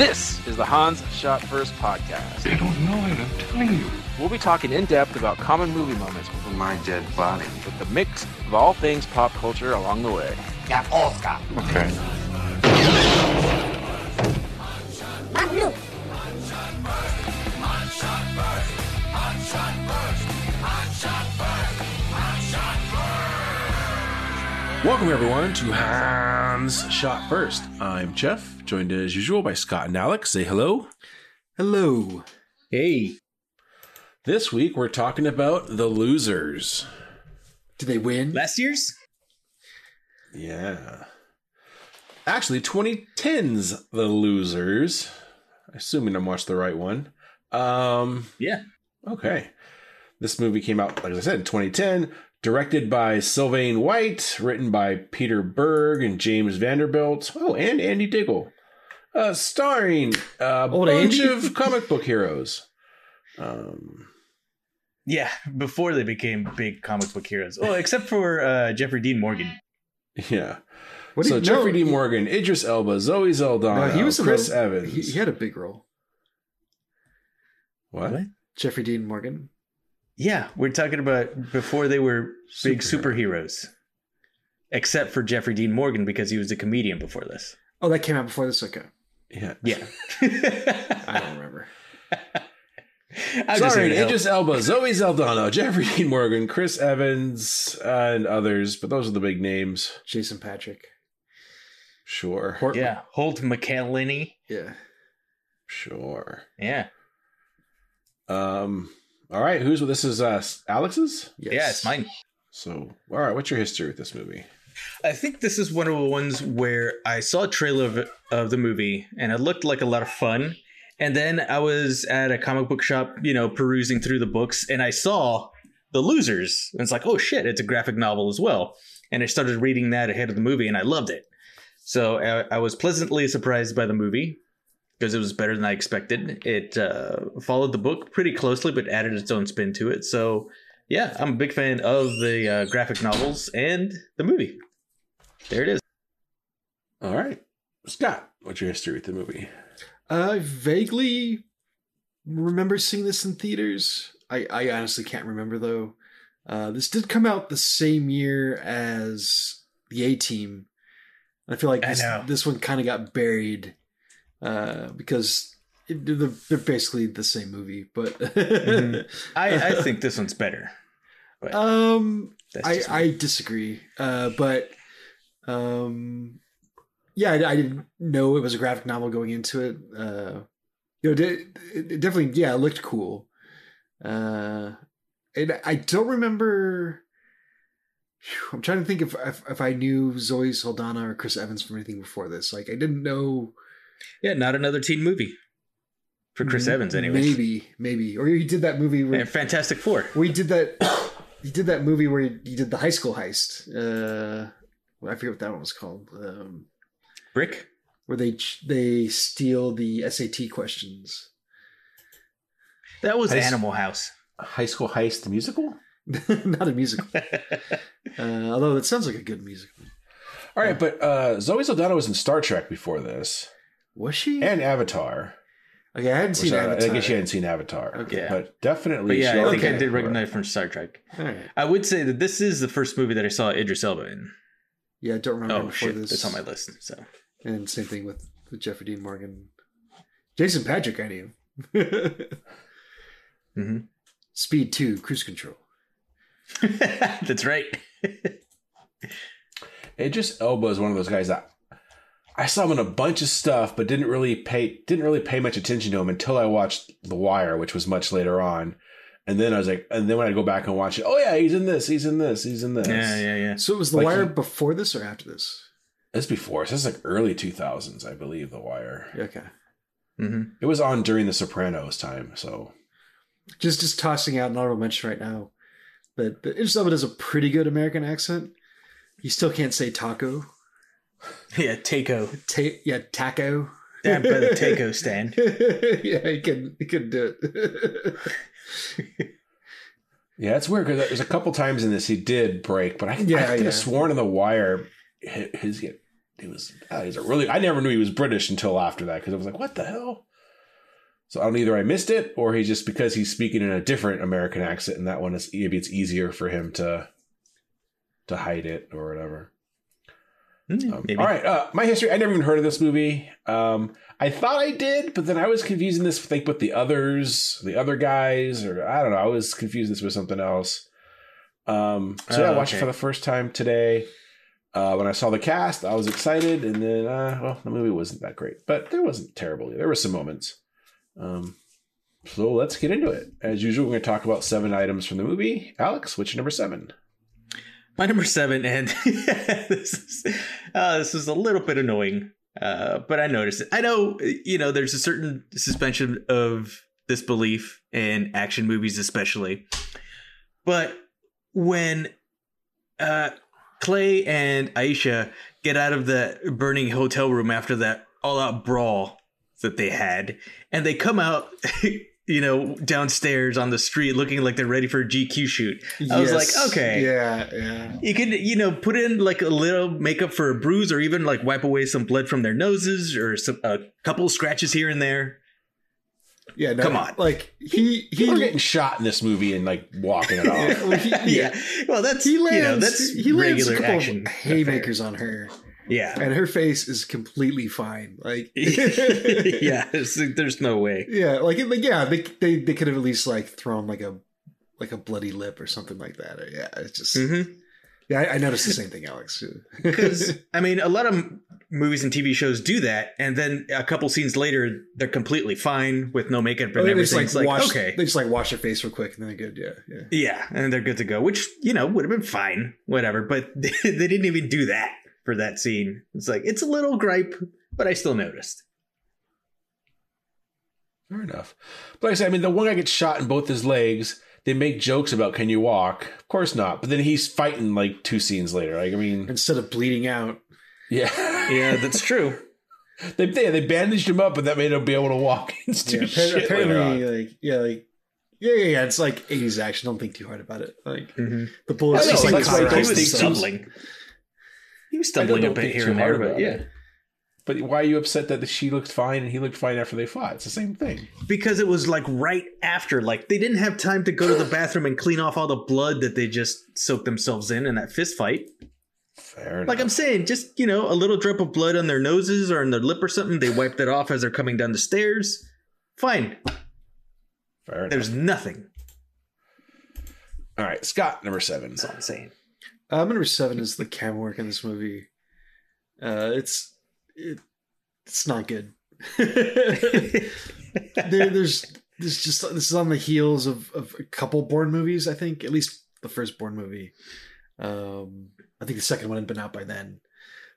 This is the Hans Shot First podcast. They don't know it, I'm telling you. We'll be talking in depth about common movie moments For my dead body. with the mix of all things pop culture along the way. Yeah, Oscar. Okay. Welcome everyone to Hans Shot First. I'm Jeff, joined as usual by Scott and Alex. Say hello. Hello. Hey, This week we're talking about The Losers. Did they win? last year's? Yeah. Actually, 2010's The Losers. Assuming I'm watching the right one. Um, Yeah. okay. This movie came out, like I said, in 2010, directed by Sylvain White, written by Peter Berg and James Vanderbilt. Oh, and Andy Diggle. Uh, starring a Old bunch Andy? of comic book heroes. Um, Yeah, before they became big comic book heroes. Oh, except for uh, Jeffrey Dean Morgan. yeah. What so did- no, Jeffrey D. he- Morgan, Idris Elba, Zoe Saldana, No, he was Chris the- Evans. He, he had a big role. what? What? Jeffrey Dean Morgan. Yeah, we're talking about before they were big superheroes. Except for Jeffrey Dean Morgan because he was a comedian before this. Oh, that came out before this. Okay, Yeah. Yeah. I I don't remember. I'm just Sorry, here to. Idris Elba, Zoe Saldana, Jeffrey Dean Morgan, Chris Evans, and others, but those are the big names. Jason Patric. Sure. Hort- Yeah, Holt McCallany. Yeah. Sure. Yeah. Um. All right. Who's with this? Is uh Alex's? Yes. Yeah, it's mine. So, all right. What's your history with this movie? I think this is one of the ones where I saw a trailer of, of the movie and it looked like a lot of fun. And then I was at a comic book shop, you know, perusing through the books and I saw The Losers. And it's like, oh shit, it's a graphic novel as well. And I started reading that ahead of the movie and I loved it. So I, I was pleasantly surprised by the movie because it was better than I expected. It uh, followed the book pretty closely but added its own spin to it. So yeah, I'm a big fan of the uh, graphic novels and the movie. There it is. All right. Scott, what's your history with the movie? I vaguely remember seeing this in theaters. I, I honestly can't remember though. Uh, this did come out the same year as the A Team. I feel like this, know. this one kind of got buried uh, because it, they're, they're basically the same movie. But Mhm. I, I think this one's better. But um, I. I disagree. Uh, but um, yeah, I, I didn't know it was a graphic novel going into it. Uh, you know, it, it definitely, yeah, it looked cool. Uh, and I don't remember. I'm trying to think if, if if I knew Zoe Saldana or Chris Evans from anything before this. Like, I didn't know. Yeah, not another teen movie for Chris Evans, anyway. Maybe, maybe, or he did that movie where And Fantastic Four. we did that. he did that movie where he, he did the high school heist. Uh, well, I forget what that one was called. Um, Brick. where they they steal the SAT questions. That was Heist. Animal House. High School Heist the musical? Not a musical, uh, although it sounds like a good musical. All right, but uh Zoe Saldana was in Star Trek before this Was she? and Avatar. okay, I hadn't seen I, I guess you hadn't seen Avatar. Okay. But definitely. But yeah, she- I think I did recognize from Star Trek. All right. I would say that this is the first movie that I saw Idris Elba in. Yeah, I don't remember Oh before shit, this. that's on my list. So And same thing with, with Jeffrey Dean Morgan, Jason Patric. I knew. hmm Speed two, cruise control. that's right. Idris Elba is one of those guys that I saw him in a bunch of stuff, but didn't really pay didn't really pay much attention to him until I watched The Wire, which was much later on. And then I was like, and then when I go back and watch it, oh yeah, he's in this, he's in this, he's in this. yeah, yeah, yeah. So it was The Like Wire he- before this or after this? This before, so this is like early two thousands, I believe. The Wire. Okay. hmm It was on during the Sopranos time, so just just tossing out an honorable mention right now but that Idris Elba does a pretty good American accent. You still can't say taco. Yeah, Taco. Ta- yeah, taco. Down by the taco stand. yeah, he can he can do it. yeah, it's weird because there's a couple times in this he did break, but I, Yeah, I could yeah. have sworn in The Wire, his, his he was uh, he's a really. I never knew he was British until after that because I was like, what the hell. So I don't either I missed it or he just because he's speaking in a different American accent and that one is maybe it's easier for him to to hide it or whatever. Hmm, Um, maybe. all right, uh, my history. I never even heard of this movie. Um, I thought I did, but then I was confusing this with like with the others, the other guys, or I don't know. I was confusing this with something else. Um, so yeah, I Oh, watched it for the first time today. Uh, when I saw the cast, I was excited, and then uh, well, the movie wasn't that great, but there wasn't terrible. There were some moments. Um, so let's get into it. As usual, we're going to talk about seven items from the movie. Alex, which number seven? My number seven, and this is uh, this is a little bit annoying, uh, but I noticed it. I know you know there's a certain suspension of disbelief in action movies, especially, but when uh, Clay and Aisha get out of the burning hotel room after that all-out brawl that they had, and they come out. You know, downstairs on the street, looking like they're ready for a GQ shoot. I was like, okay, Yeah, yeah. you can, you know, put in like a little makeup for a bruise, or even like wipe away some blood from their noses, or some, a couple scratches here and there. Yeah, no, Come on. Like he he People are getting shot in this movie and like walking it off. well, he, Yeah, well, that's He lands, you know that's he lands a couple action of haymakers on her, Yeah, and her face is completely fine. Like, yeah. there's no way. yeah, like, like yeah, they they they could have at least like thrown like a like a bloody lip or something like that. Or, yeah, it's just Mm-hmm. yeah. I, I noticed the same thing, Alex. Because I mean, a lot of movies and TV shows do that, and then a couple scenes later, they're completely fine with no makeup and Or they just everything. like, like, wash, okay, they just like wash their face real quick and then they're good. Yeah, yeah. Yeah, and they're good to go, which, you know, would have been fine, whatever. But they, didn't even do that for that scene. It's like, it's a little gripe, but I still noticed. Fair enough. But like I said, I mean, the one guy gets shot in both his legs. They make jokes about can you walk? Of course not. But then he's fighting like two scenes later. Like I mean, Instead of bleeding out, yeah, Yeah, that's true. they, they they bandaged him up, and that made him be able to walk and do yeah, shit appar- later apparently, on. like yeah, like yeah, yeah, yeah. It's like '80s action. Don't think too hard about it. Like Mm-hmm. the bullets I know, just like, like that's why cauterize those he was stumbling. He was stumbling a bit here and there, but yeah. it. But why are you upset that she looked fine and he looked fine after they fought? It's the same thing. Because it was like right after. Like, they didn't have time to go to the bathroom and clean off all the blood that they just soaked themselves in in that fist fight. Fair enough. Like I'm saying, just, you know, a little drip of blood on their noses or on their lip or something. They wiped it off as they're coming down the stairs. Fine. Fair enough. There's nothing. All right, Scott, number seven. That's all I'm saying. Uh, number seven is the camera work in this movie. Uh, it's it, it's not good. there, there's there's just this is on the heels of, of a couple Bourne movies. I think at least the first Bourne movie. Um, I think the second one had been out by then.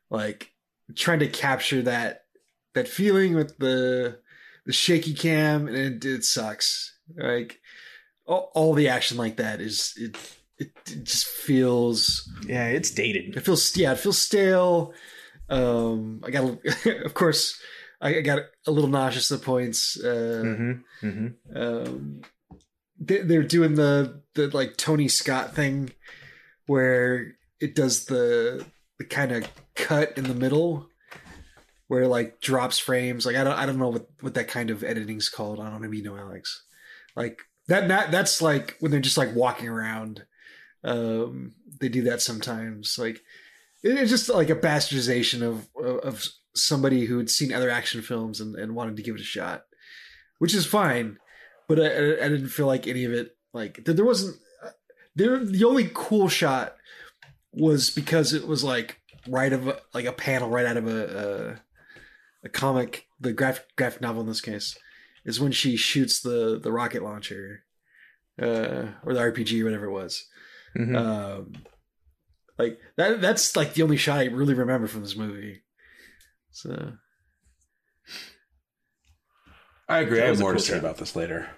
Like trying to capture that that feeling with the the shaky cam, and it, it sucks. Like all, all the action like that is it, it it just feels Yeah, it's dated. it feels yeah, it feels stale. Um, I got of course I got a little nauseous at the points. Uh, Mm-hmm. Mm-hmm. um, they, they're doing the the like Tony Scott thing where it does the the kind of cut in the middle where it, like drops frames. Like I don't I don't know what what that kind of editing's called. I don't you know Alex. Like that that that's like when they're just like walking around. Um, they do that sometimes. Like it's just like a bastardization of of somebody who had seen other action films and, and wanted to give it a shot, which is fine. But I, I didn't feel like any of it like there wasn't there. The only cool shot was because it was like right of a, like a panel right out of a a, a comic, the graphic graphic novel in this case, is when she shoots the the rocket launcher, uh, or the RPG or whatever it was. Mm-hmm. Um, like that. That's like the only shot I really remember from this movie. So I agree. I have more cool to say about this later.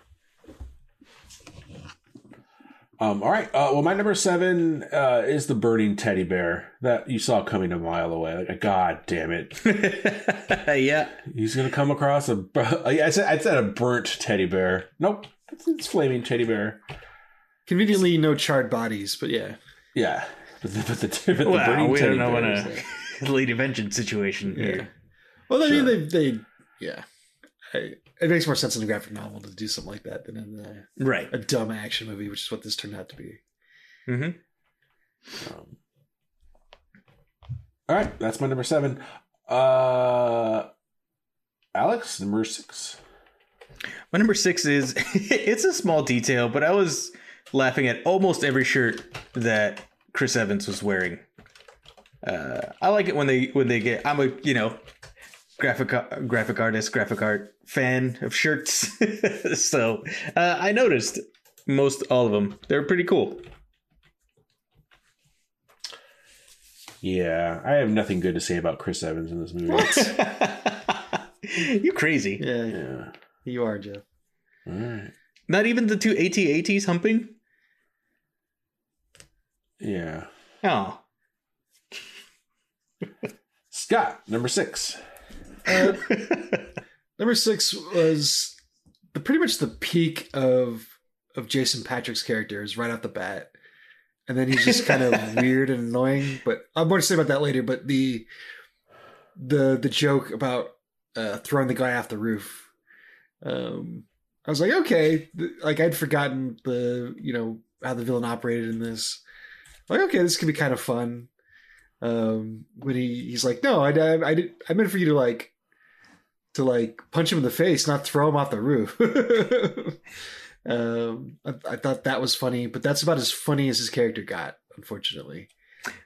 Um, all right. Uh, well, my number seven uh, is the burning teddy bear that you saw coming a mile away. Like, God damn it! yeah. He's gonna come across a. I said I said a burnt teddy bear. Nope, it's, it's flaming teddy bear. Conveniently, no charred bodies, but yeah. Yeah, but the, but the, but the Well, burning we don't know bear when is a- Lady Vengeance situation Yeah. here. Well, I Sure. mean, they, they, yeah. I, it makes more sense in a graphic novel to do something like that than in a, Right. a dumb action movie, which is what this turned out to be. hmm Um, all right, that's my number seven. Uh, Alex, number six. My number six is it's a small detail, but I was laughing at almost every shirt that Chris Evans was wearing. Uh, I like it when they when they get. I'm a you know graphic graphic artist, graphic art fan of shirts, so uh, I noticed most all of them. They're pretty cool. Yeah, I have nothing good to say about Chris Evans in this movie. you crazy? Yeah, yeah. you are, Jeff. All right. Not even the two AT-ATs humping. Yeah. Oh, Scott, number six. Uh, number six was the pretty much the peak of of Jason Patric's character is right off the bat, and then he's just kind of weird and annoying. But I'm more to say about that later. But the the the joke about uh, throwing the guy off the roof, um, I was like, okay, like I'd forgotten the you know how the villain operated in this. Like, okay, this could be kind of fun. Um, when he he's like, no, I I, I, did, I meant for you to like to like punch him in the face, not throw him off the roof. um, I, I thought that was funny, but that's about as funny as his character got, unfortunately.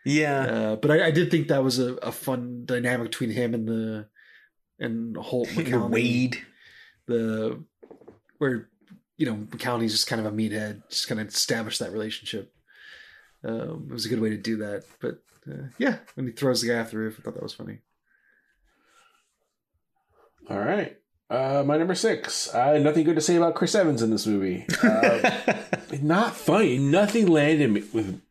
yeah. Uh, but I, I did think that was a, a fun dynamic between him and the and Holt McCallany. Wade. the where you know McCallany's just kind of a meathead, just kind of establish that relationship. Um, it was a good way to do that, but uh, yeah, when he throws the guy off the roof, I thought that was funny. All right. Uh, my number six. I had nothing good to say about Chris Evans in this movie. Uh, not funny. Nothing landed me with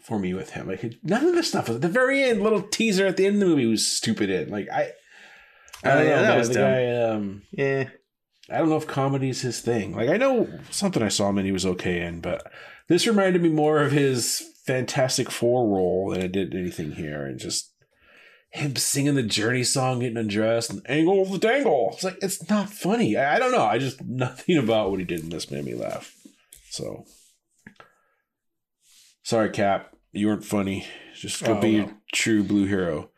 for me with him. Like none of this stuff was at the very end. Little teaser at the end of the movie was stupid. In like I, I Oh, don't yeah, know. that man. was the dumb. guy. Um, yeah. I don't know if comedy's his thing. Like I know something I saw him and he was okay in, but this reminded me more of his Fantastic Four role than it did anything here, and just him singing the Journey song, getting undressed, and angle of the dangle. It's like it's not funny. I, I don't know. I just nothing about what he did in this made me laugh. So sorry, Cap, you weren't funny. Just go Oh, be no. a true blue hero.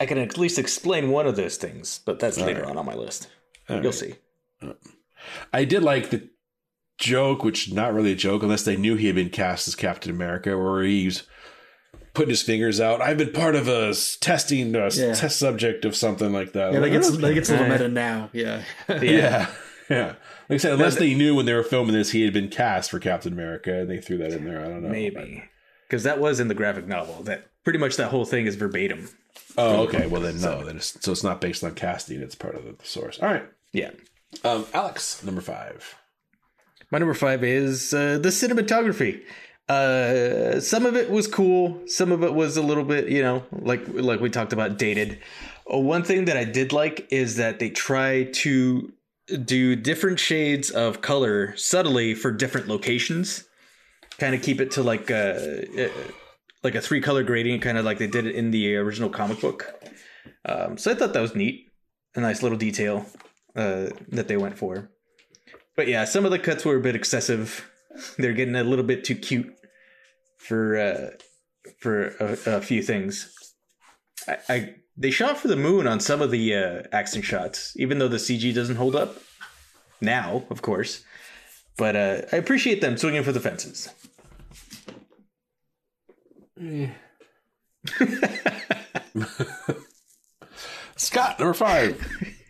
I can at least explain one of those things, but that's All later right. on on my list. All You'll right. see. I did like the joke, which not really a joke unless they knew he had been cast as Captain America, where he's putting his fingers out. I've been part of a testing a s- Yeah. test subject of something like that. Yeah, Like, like it's okay. like it's a little Uh, meta now. Yeah, yeah. yeah, Like I said, unless they knew when they were filming this he had been cast for Captain America, and they threw that in there. I don't know. Maybe. Because that was in the graphic novel. That pretty much that whole thing is verbatim. Oh, okay. Well, then no. Then it's, so it's not based on casting. It's part of the source. All right. Yeah. Um, Alex, number five. My number five is uh, the cinematography. Uh, some of it was cool. Some of it was a little bit, you know, like like we talked about, dated. Uh, one thing that I did like is that they try to do different shades of color subtly for different locations. Kind of keep it to like a like a three color gradient, kind of like they did it in the original comic book. Um, so I thought that was neat, a nice little detail uh, that they went for. But yeah, some of the cuts were a bit excessive. They're getting a little bit too cute for uh, for a, a few things. I, I they shot for the moon on some of the uh, action shots, even though the CG doesn't hold up now, of course. But uh, I appreciate them swinging for the fences. Scott, number five.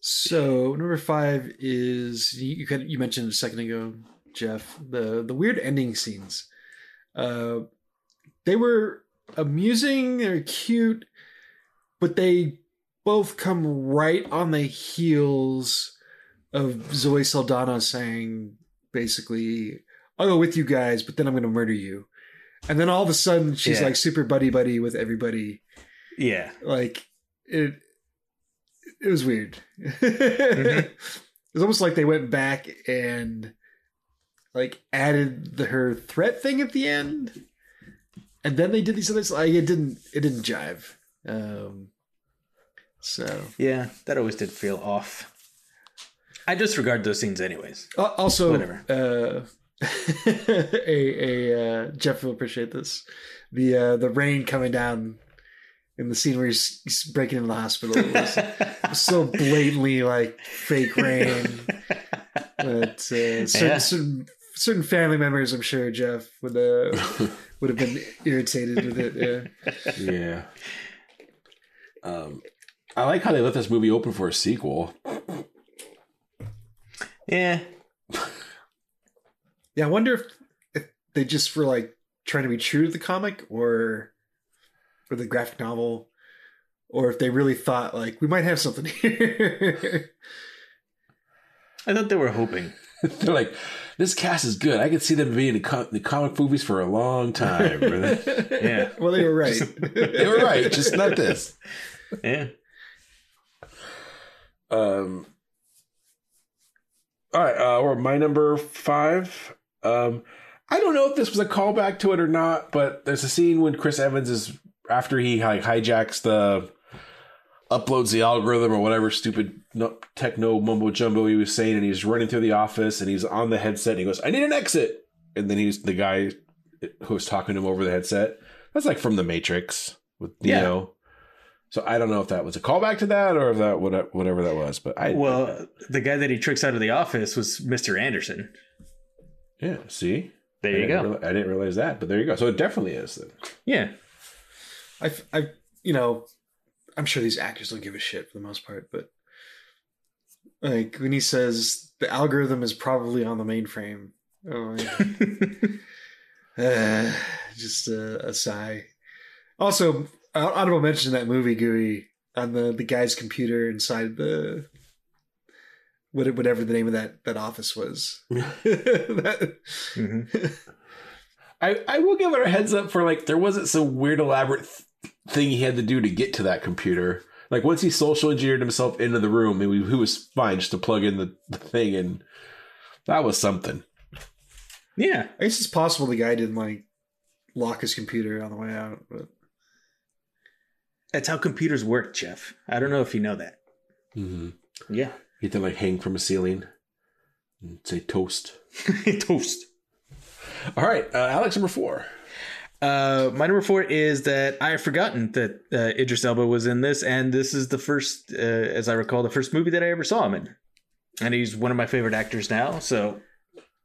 So number five is you could, you mentioned a second ago, Jeff, the the weird ending scenes. Uh, they were amusing, they're cute, but they both come right on the heels of Zoe Saldana saying basically, "I'll go with you guys, but then I'm going to murder you." And then all of a sudden, she's Yeah. like super buddy buddy with everybody Yeah, like it it was weird Mm-hmm. it was almost like they went back and like added the her threat thing at the end and then they did these other like it didn't it didn't jive Um, so Yeah, that always did feel off. I disregard those scenes anyways. Al- also, Whatever. Uh, a a uh, Jeff will appreciate this. The uh, the rain coming down in the scene where he's, he's breaking into the hospital was, was so blatantly like fake rain. But uh, certain, Yeah. certain certain family members, I'm sure Jeff would uh, would have been irritated with it. Yeah. Yeah. Um, I like how they let this movie open for a sequel. yeah. Yeah, I wonder if, if they just were like trying to be true to the comic or or the graphic novel, or if they really thought like we might have something here. I thought they were hoping. They're like, this cast is good. I could see them being in co- the comic movies for a long time. Yeah. well, they were right. they were right, just not this. Yeah. Um, all right, uh, or my number five. Um, I don't know if this was a callback to it or not, but there's a scene when Chris Evans is after he like hijacks the uploads the algorithm or whatever stupid techno mumbo jumbo he was saying, and he's running through the office and he's on the headset and he goes, "I need an exit," and then he's the guy who was talking to him over the headset. That's like from the Matrix with Yeah. Neo. So I don't know if that was a callback to that or if that whatever, whatever that was, but I Well, the guy that he tricks out of the office was Mr. Anderson. yeah. See, There I you go. I didn't realize that, but there you go. So it definitely is. Then. Yeah. I, I, you know, I'm sure these actors don't give a shit for the most part, but like when he says the algorithm is probably on the mainframe, oh, like, uh, just a, a sigh. Also, hon- honorable mention that movie Gooey on the the guy's computer inside the whatever the name of that that office was. That- Mhm. I I will give it a heads up for like there wasn't some weird elaborate th- thing he had to do to get to that computer. Like once he social engineered himself into the room, he, he was fine just to plug in the, the thing, and that was something. Yeah. I guess it's possible the guy didn't like lock his computer on the way out, but That's how computers work, Jeff. I don't know if you know that. Mm-hmm. Yeah. He had to like hang from a ceiling and say toast. Toast. All right, uh, Alex number four. Uh, my number four is that I have forgotten that uh, Idris Elba was in this, and this is the first, uh, as I recall, the first movie that I ever saw him in. And he's one of my favorite actors now, so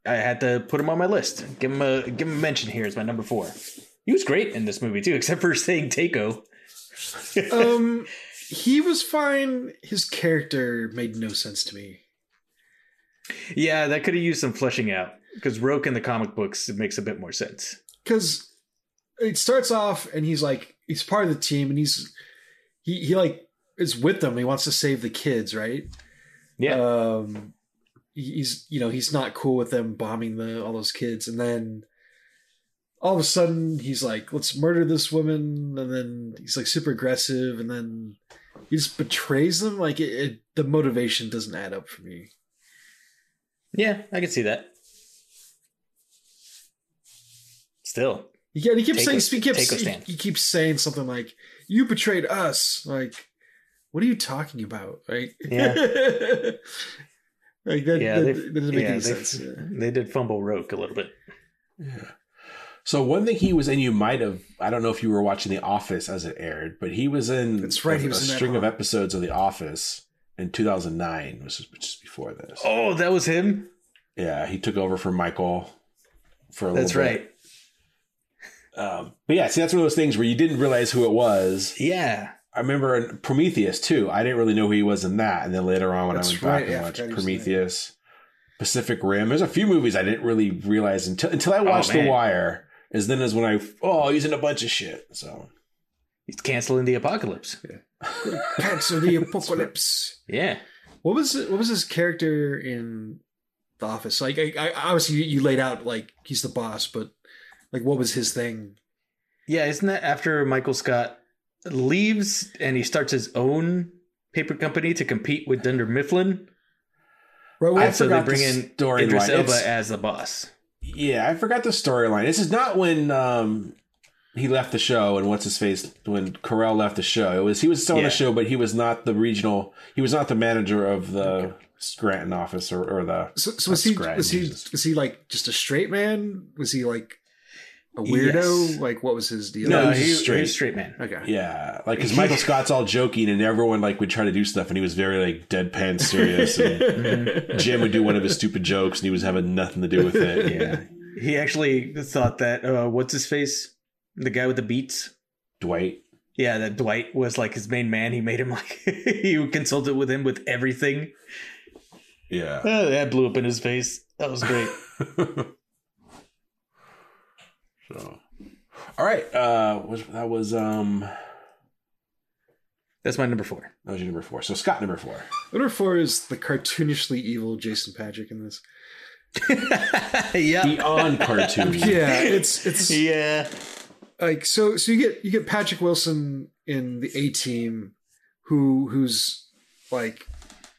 I had to put him on my list. Give him a give him a mention here as my number four. He was great in this movie too, except for saying Takeo. um he was fine his character made no sense to me Yeah, that could have used some fleshing out because Roque in the comic books it makes a bit more sense. because it starts off and he's like he's part of the team and he's he, he like is with them. He wants to save the kids right? Yeah, um he's you know he's not cool with them bombing the all those kids. And then all of a sudden he's like let's murder this woman. And then he's like super aggressive and then he just betrays them. Like it, it the motivation doesn't add up for me. Yeah, I can see that. Still, Yeah, and he keeps Take saying a- he keeps he, stand. he keeps saying something like "You betrayed us." Like, what are you talking about? Like, Yeah. like that, Yeah, that, they- that doesn't make yeah, any sense. Yeah. they did fumble Roque a little bit. Yeah. So one thing he was in, you might have. I don't know if you were watching The Office as it aired, but he was in. That's right, A, he was a in string of episodes of The Office in 2009, which is which is before this. Oh, that was him. Yeah, he took over for Michael for a That's little bit. That's right. Bit. Um, but yeah, see, that's one of those things where you didn't realize who it was. Yeah. I remember in Prometheus too. I didn't really know who he was in that, and then later on when That's I went right, back yeah, and watched was in that. Prometheus, Pacific Rim. There's a few movies I didn't really realize until until I watched The. Wire. Is then is when I oh he's in a bunch of shit. So He's canceling the apocalypse. Cancel the apocalypse. Yeah. What was it, what was his character in The Office? Like, I, I, obviously you, you laid out like he's the boss, but like, what was his thing? Yeah, isn't that after Michael Scott leaves and he starts his own paper company to compete with Dunder Mifflin? Right, well, I And so they bring the in storyline. Idris Elba It's- as the boss. yeah, I forgot the storyline. This is not when um he left the show and what's his face when Carell left the show. It was he was still on Yeah. the show, but he was not the regional. He was not the manager of the Scranton office or, or the. So, so was he Scranton, was he Jesus. was he like just a straight man? Was he like a weirdo? Yes. Like what was his deal? No, he was he, straight. he was straight man. Okay. Yeah, like because Michael Scott's all joking and everyone like would try to do stuff and he was very like deadpan serious and Jim would do one of his stupid jokes and he was having nothing to do with it. Yeah, he actually thought that uh, what's his face, the guy with the beats. Dwight. Yeah, that Dwight was like his main man. He made him like he consulted with him with everything. Yeah. Oh, that blew up in his face. That was great. So, all right. Uh, was that was um That's my number four. that was your number four. So Scott number four. Number four is the cartoonishly evil Jason Patric in this. yeah, Beyond cartoon. Yeah, it's it's yeah. like so so you get you get Patrick Wilson in the A team who who's like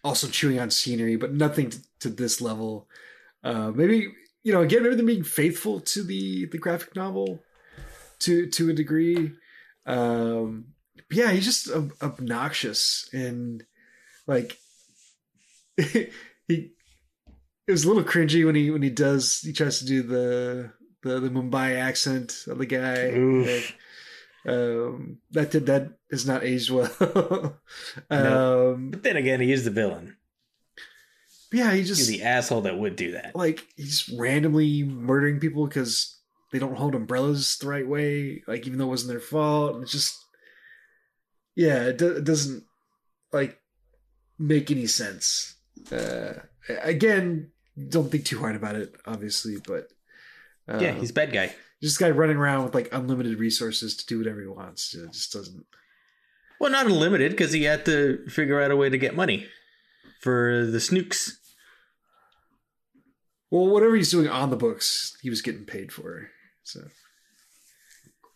also chewing on scenery but nothing to, to this level uh maybe you know again maybe they're being faithful to the the graphic novel to to a degree um yeah he's just ob- obnoxious and like he it was a little cringy when he when he does he tries to do the the, the Mumbai accent of the guy. Like, um, that did that has not aged well. No. um, But then again, he is the villain. Yeah, he He's just the asshole that would do that. like he's randomly murdering people because they don't hold umbrellas the right way. Like even though it wasn't their fault, it's just yeah, it, do, it doesn't like make any sense. Uh, again, don't think too hard about it, obviously, but uh, Yeah, he's a bad guy. just a guy running around with like unlimited resources to do whatever he wants. It just doesn't. Well, not unlimited because he had to figure out a way to get money for the snukes. Well, whatever he's doing on the books, he was getting paid for. So,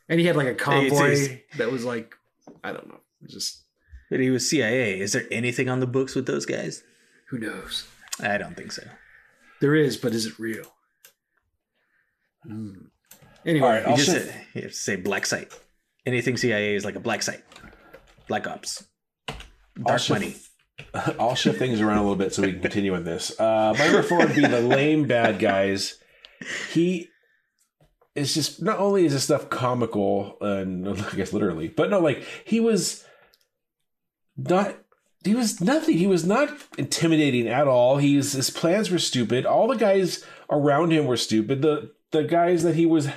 and he had like a convoy it's- that was like, I don't know, just But he was CIA. Is there anything on the books with those guys? who knows. I don't think so. There is, but is it real? Hmm. Anyway, All right, You I'll just say, you have to say black site. Anything CIA is like a black site. Black ops. Dark money. I'll shift things around a little bit so we can continue with this. Uh, my number four would be the lame bad guys. He is just not only is this stuff comical and I guess literally, but no, like he was not. He was nothing. He was not intimidating at all. He's his plans were stupid. All the guys around him were stupid. The the guys that he was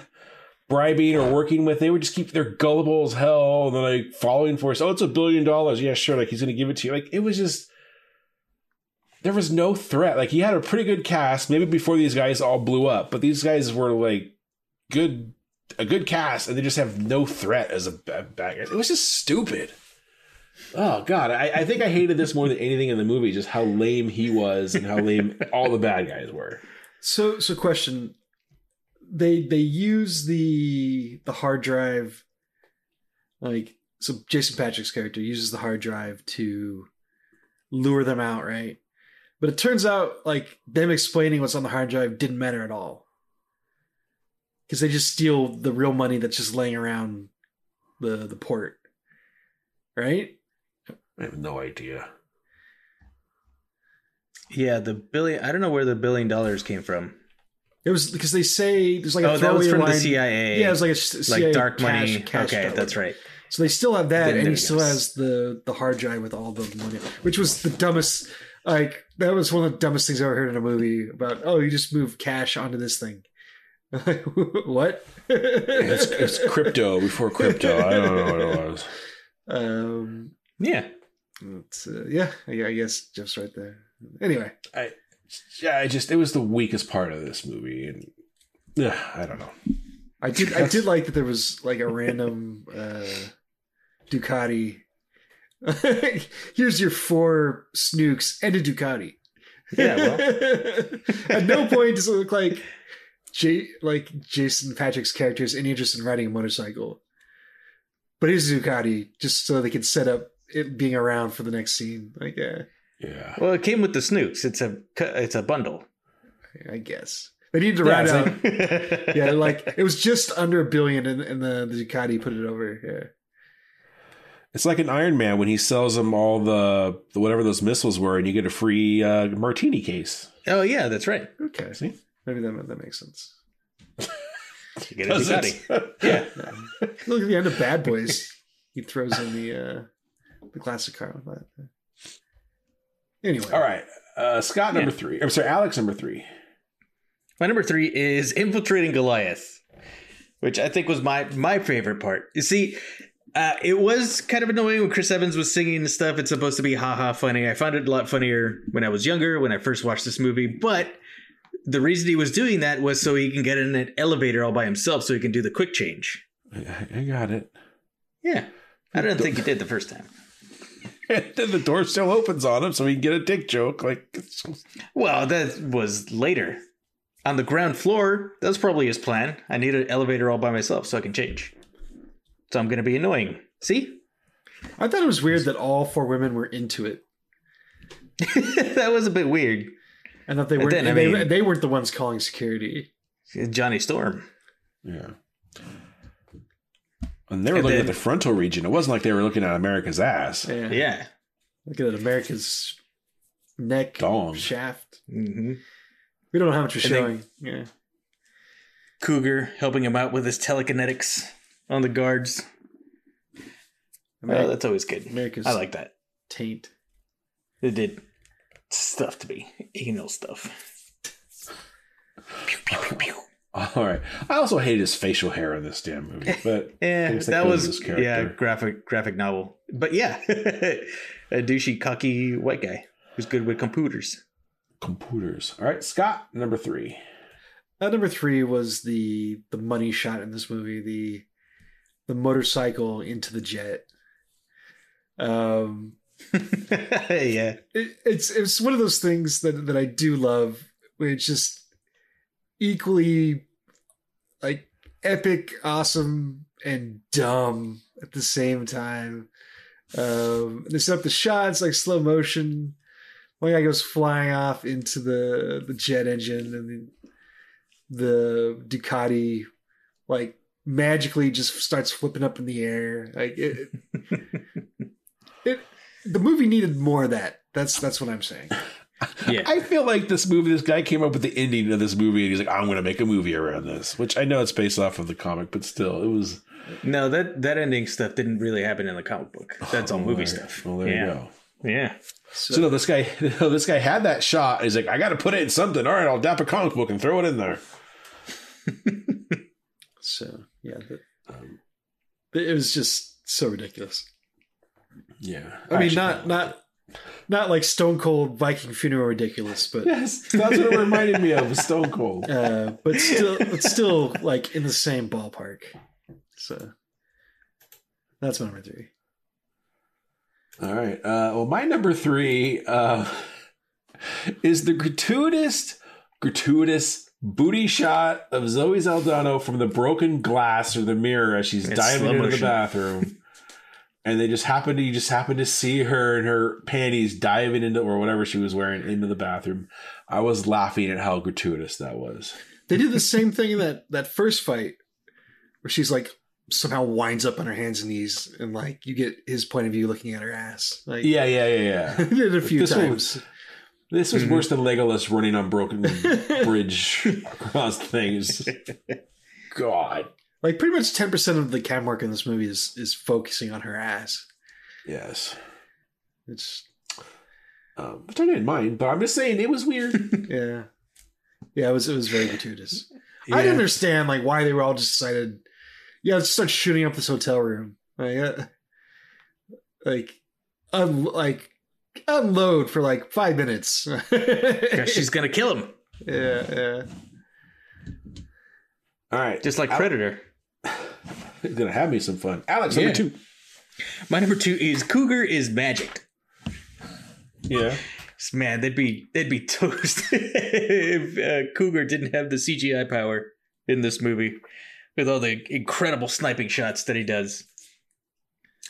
bribing or working with, they would just keep their gullible as hell and they're like following for us. Oh, it's a billion dollars. Yeah, sure. Like he's gonna give it to you. Like it was just there was no threat. Like he had a pretty good cast, maybe before these guys all blew up, but these guys were like good a good cast and they just have no threat as a bad bad guy. It was just stupid. Oh god, I, I think I hated this more than anything in the movie, just how lame he was and how lame all the bad guys were. so so question: they they use the the hard drive, like so. Jason Patric's character uses the hard drive to lure them out, right? But it turns out like them explaining what's on the hard drive didn't matter at all because they just steal the real money that's just laying around the the port, right? I have no idea. Yeah, the billion. I don't know where the billion dollars came from. It was because they say there's like a oh, that was throwaway from the line- CIA. Yeah, it was like a s- like dark cash- money. cash okay, dollar. that's right. So they still have that, Then and he it still goes. has the the hard drive with all the money, which was the dumbest. Like that was one of the dumbest things I ever heard in a movie about. Oh, you just move cash onto this thing. what? It's, it's crypto before crypto. I don't know what it was. um, Yeah. it's, uh, yeah, I, I guess Jeff's right there. Anyway, Yeah, I just it was the weakest part of this movie, and yeah, I don't know. I did I did like that there was like a random uh, Ducati. Here's your four snukes and a Ducati. Yeah, well. At no point does it look like J- like Jason Patric's character is any interest in riding a motorcycle. But here's a Ducati just so they can set up it being around for the next scene. Like, yeah, Yeah, Well, it came with the snukes. It's a it's a bundle. I guess They needed to Yeah, round it's out. yeah, like it was just under a billion, and, and the, the Ducati put it over. Yeah. It's like an Iron Man when he sells them all the, the whatever those missiles were, and you get a free uh, martini case. oh yeah, that's right. Okay. See? Maybe that that makes sense. You get a Ducati. Yeah. Look at the end of Bad Boys. He throws in the uh, the classic car with that. Anyway, All right. Uh, Scott number Yeah. three. I'm sorry, Alex number three. My number three is infiltrating Goliath, which I think was my my favorite part. You see, uh, it was kind of annoying when Chris Evans was singing and stuff. It's supposed to be haha funny. I found it a lot funnier when I was younger, when I first watched this movie. But the reason he was doing that was so he can get in an elevator all by himself, so he can do the quick change. I, I got it. Yeah, I didn't think he did the first time. And then the door still opens on him, so he can get a dick joke. Like, Well, that was later. On the ground floor, that was probably his plan. I need an elevator all by myself so I can change. So I'm going to be annoying. See? I thought it was weird that all four women were into it, that was a bit weird. and that they weren't. then, I they, they weren't the ones calling security. Johnny Storm. yeah. And they were And looking then- at the frontal region. It wasn't like they were looking at America's ass. Yeah. Yeah. Look at America's neck Dong. shaft. hmm We don't know how much we're And showing. yeah. Cougar helping him out with his telekinetics on the guards. Oh, Ameri- that's always good. America's I like that. taint. It did stuff to me. Anal stuff. Pew, pew, pew, pew. All right. I also hate his facial hair in this damn movie, but Yeah, that was his yeah graphic graphic novel. But yeah, a douchey, cocky white guy who's good with computers. computers. All right, Scott number three. Uh, number three was the the money shot in this movie. The the motorcycle into the jet. Um, yeah, it, it's it's one of those things that that I do love, where it's just equally like epic, awesome, and dumb at the same time. Um, they set up the shots like slow motion. One guy goes flying off into the the jet engine, and the, the Ducati like magically just starts flipping up in the air. Like it, it the movie needed more of that. That's that's what I'm saying. Yeah. I feel like this movie, this guy came up with the ending of this movie, and he's like, "I'm going to make a movie around this," which I know it's based off of the comic, but still, it was. no, that that ending stuff didn't really happen in the comic book. That's all Oh, movie right. stuff. Well, there yeah. you go. Yeah. So no, this guy, this guy had that shot. He's like, "I got to put it in something." All right, I'll dap a comic book and throw it in there. So yeah, the, um, it was just so ridiculous. Yeah, I mean, not not not like Stone Cold Viking funeral ridiculous, but Yes, that's what it reminded me of. Stone Cold. uh, but still, it's still like in the same ballpark. So that's my number three. All right. Uh, well, my number three uh, is the gratuitous, gratuitous booty shot of Zoe Saldana from the broken glass or the mirror as she's It's diving slow into the motion. bathroom. and they just happen to you just happen to see her in her panties diving into or whatever she was wearing into the bathroom. I was laughing at how gratuitous that was. They did the same thing in that that first fight where she's like somehow winds up on her hands and knees, and like you get his point of view looking at her ass. Like Yeah, yeah, yeah, yeah. they did it a few This times. This was Mhm. worse than Legolas running on broken bridge across things. God. Like pretty much ten percent of the cam work in this movie is is focusing on her ass. Yes. It's Um, which I didn't mind, but I'm just saying it was weird. yeah, yeah. It was it was very gratuitous. Yeah. I didn't understand like why they were all just decided. Yeah, let's start shooting up this hotel room. Like, uh, like, un- like unload for like five minutes. she's gonna kill him, yeah, yeah. All right. just like Al- Predator. It's gonna have me some fun. Alex, Yeah. number two. My number two is Cougar is magic. Yeah. Man, they'd be they'd be toast if uh, Cougar didn't have the CGI power in this movie with all the incredible sniping shots that he does.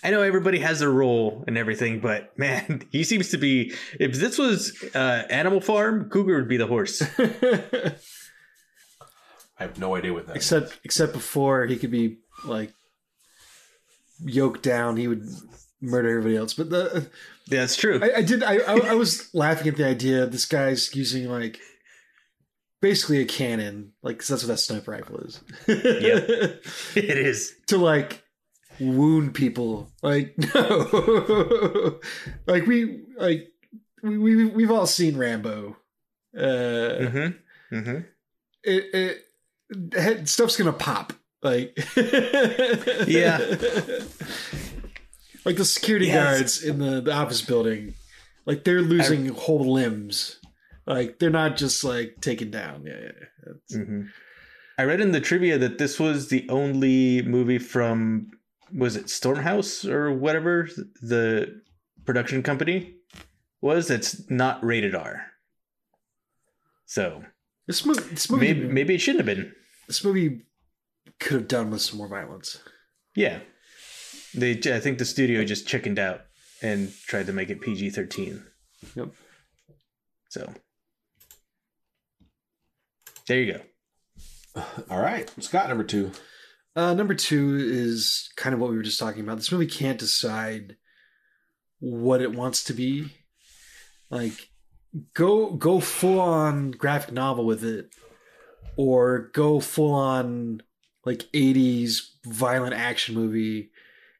I know everybody has their role and everything, but man, he seems to be. If this was uh, Animal Farm, Cougar would be the horse. I have no idea what that. except except before he could be like yoked down, he would murder everybody else. But the Yeah, that's true. I, I did I, I I was laughing at the idea of this guy's using like basically a cannon, like 'cause that's what that sniper rifle is. Yeah, it is. to like wound people. Like no, like we like we, we we've all seen Rambo. Uh, Mm-hmm. Mm-hmm. it, it head, stuff's gonna pop. Like Yeah. like the security Yes. guards in the, the office building, like they're losing whole limbs. Like they're not just like taken down. Yeah, yeah. Mm-hmm. I read in the trivia that this was the only movie from was it Stormhouse or whatever the production company was that's not rated R. So This movie, this movie, maybe maybe it shouldn't have been. This movie could have done with some more violence. Yeah, they. I think the studio just chickened out and tried to make it PG thirteen. Yep. So there you go. All right, Scott number two. Uh, number two is kind of what we were just talking about. This movie can't decide what it wants to be. Like, go go full on graphic novel with it, or go full on like '80s violent action movie.